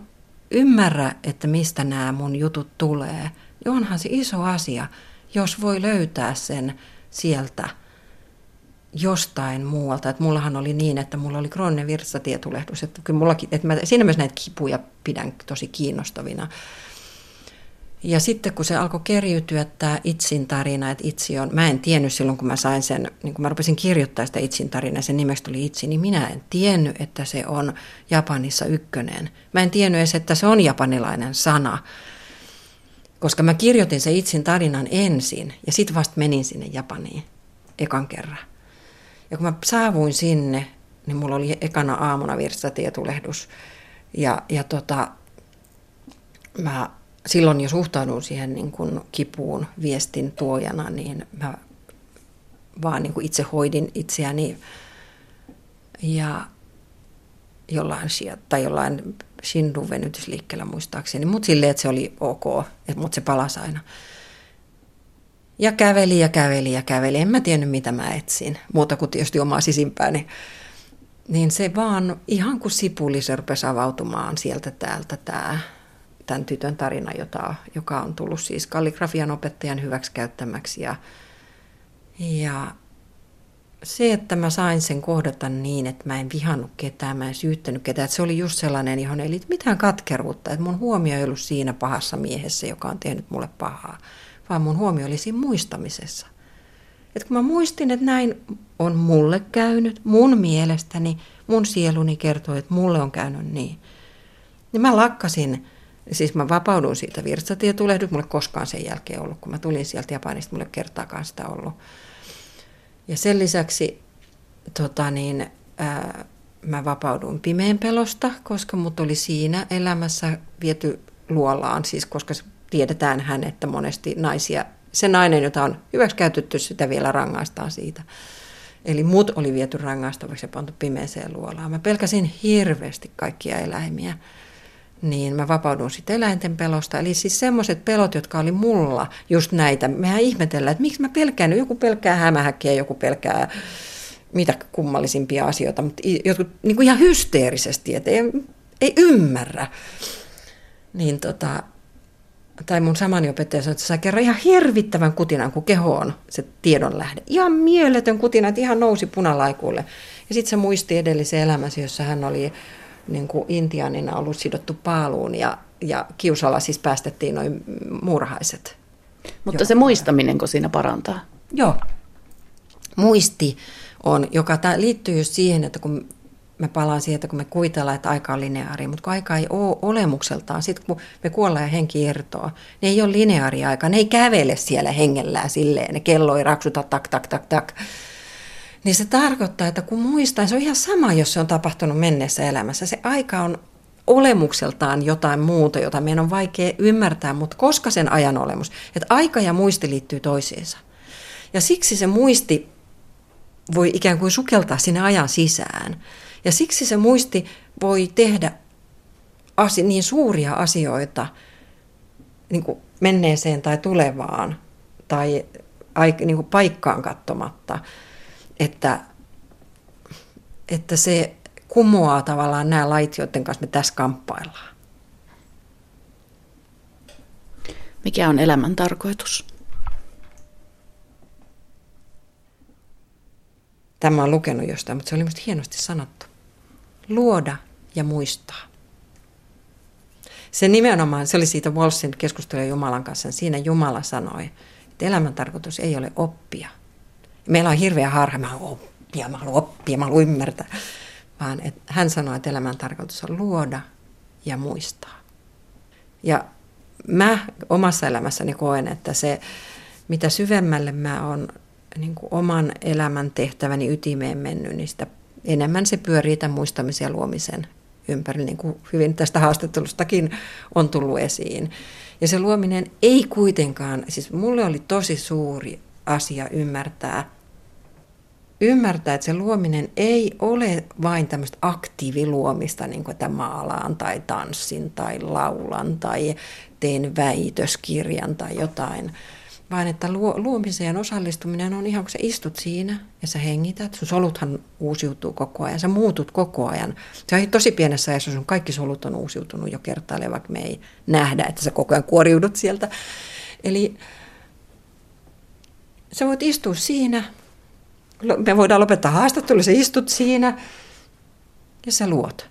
ymmärrä, että mistä nämä mun jutut tulee, niin onhan se iso asia, jos voi löytää sen sieltä jostain muualta. Että mullahan oli niin, että mulla oli krooninen virtsatietulehdus. Että kyllä mullakin, että mä siinä myös näitä kipuja pidän tosi kiinnostavina. Ja sitten kun se alkoi keriytyä tämä Itsin tarina, että Itsi on, mä en tiennyt silloin kun mä sain sen, niin kun mä rupesin kirjoittaa sitä Itsin tarinaa, sen nimestä oli Itsi, niin minä en tiennyt, että se on Japanissa ykkönen. Mä en tiennyt edes, että se on japanilainen sana, koska mä kirjoitin se Itsin tarinan ensin ja sitten vasta menin sinne Japaniin ekan kerran. Ja kun mä saavuin sinne, niin mulla oli ekana aamuna virtsatietulehdus. Ja, ja tota, mä silloin jo suhtaudun siihen niin kuin kipuun viestin tuojana, niin mä vaan niin kuin itse hoidin itseäni ja jollain, tai jollain Shindun venytysliikkeellä muistaakseni, mutta silleen, että se oli ok, että mut se palasi aina. Ja käveli ja käveli ja käveli. En mä tiennyt, mitä mä etsin, muuta kuin tietysti omaa sisimpääni. Niin se vaan ihan kuin sipuli se rupesi avautumaan sieltä täältä tämä tämän tytön tarina, jota, joka on tullut siis kalligrafian opettajan hyväksikäyttämäksi. Ja, ja se, että mä sain sen kohdata niin, että mä en vihannut ketään, mä en syyttänyt ketään, että se oli just sellainen, johon ei mitään katkeruutta, että mun huomio ei ollut siinä pahassa miehessä, joka on tehnyt mulle pahaa, vaan mun huomio oli siinä muistamisessa. Että kun mä muistin, että näin on mulle käynyt, mun mielestäni, mun sieluni kertoo, että mulle on käynyt niin, niin mä lakkasin Siis mä vapaudun siitä virtsatietulehdus, mulle koskaan sen jälkeen ollut, kun mä tulin sieltä Japanista, mulle kertaakaan sitä ollut. Ja sen lisäksi tota niin, ää, mä vapaudun pimeän pelosta, koska mut oli siinä elämässä viety luolaan, siis koska tiedetään hän, että monesti naisia, se nainen, jota on hyväksi käytetty, sitä vielä rangaistaan siitä. Eli mut oli viety rangaistavaksi ja pantu pimeeseen luolaan. Mä pelkäsin hirveästi kaikkia eläimiä niin mä vapaudun sitten eläinten pelosta. Eli siis semmoiset pelot, jotka oli mulla, just näitä. Mehän ihmetellään, että miksi mä pelkään. Joku pelkää hämähäkkiä, joku pelkää mitä kummallisimpia asioita, mutta jotkut niin kuin ihan hysteerisesti, että ei, ei ymmärrä. Niin tota, tai mun samani opettaja sanoi, että sai kerran ihan hirvittävän kutinan, kun keho on se tiedon lähde. Ihan mieletön kutina, että ihan nousi punalaikuille. Ja sitten se muisti edellisen elämänsä, jossa hän oli niin kuin intianina ollut sidottu paaluun ja, ja kiusalla siis päästettiin noin muurahaiset.
Mutta Joo. se muistaminenko siinä parantaa?
Joo. Muisti on, joka liittyy just siihen, että kun mä palaan siihen, että kun me kuvitellaan, että aika on lineaari, mutta kun aika ei ole olemukseltaan, sitten kun me kuollaan ja henki irtoaa, ne ei ole lineaari aika, ne ei kävele siellä hengellään silleen, ne kello ei raksuta tak, tak, tak, tak, niin se tarkoittaa, että kun muistaa, se on ihan sama, jos se on tapahtunut menneessä elämässä. Se aika on olemukseltaan jotain muuta, jota meidän on vaikea ymmärtää, mutta koska sen ajan olemus, että aika ja muisti liittyy toisiinsa. Ja siksi se muisti voi ikään kuin sukeltaa sinne ajan sisään. Ja siksi se muisti voi tehdä asi- niin suuria asioita niin kuin menneeseen tai tulevaan tai niin kuin paikkaan katsomatta – että, että se kumoaa tavallaan nämä lait, joiden kanssa me tässä kamppaillaan.
Mikä on elämän tarkoitus?
Tämä on lukenut jostain, mutta se oli minusta hienosti sanottu. Luoda ja muistaa. Se nimenomaan, se oli siitä Walsin keskustelua Jumalan kanssa. Siinä Jumala sanoi, että elämän tarkoitus ei ole oppia, meillä on hirveä harha, mä haluan oppia, mä haluan oppia, mä haluan ymmärtää. Vaan et hän sanoi, että elämän tarkoitus on luoda ja muistaa. Ja mä omassa elämässäni koen, että se, mitä syvemmälle mä oon niin kuin oman elämän tehtäväni ytimeen mennyt, niin sitä enemmän se pyörii tämän muistamisen ja luomisen ympäri, niin kuin hyvin tästä haastattelustakin on tullut esiin. Ja se luominen ei kuitenkaan, siis mulle oli tosi suuri asia ymmärtää, ymmärtää, että se luominen ei ole vain tämmöistä aktiiviluomista, niin kuin että maalaan tai tanssin tai laulan tai teen väitöskirjan tai jotain, vaan että luomiseen osallistuminen on ihan kun sä istut siinä ja sä hengität, sun soluthan uusiutuu koko ajan, sä muutut koko ajan. Se on tosi pienessä ajassa, sun kaikki solut on uusiutunut jo kertaalleen, vaikka me ei nähdä, että sä koko ajan kuoriudut sieltä. Eli sä voit istua siinä, me voidaan lopettaa haastattelu, sä istut siinä ja sä luot.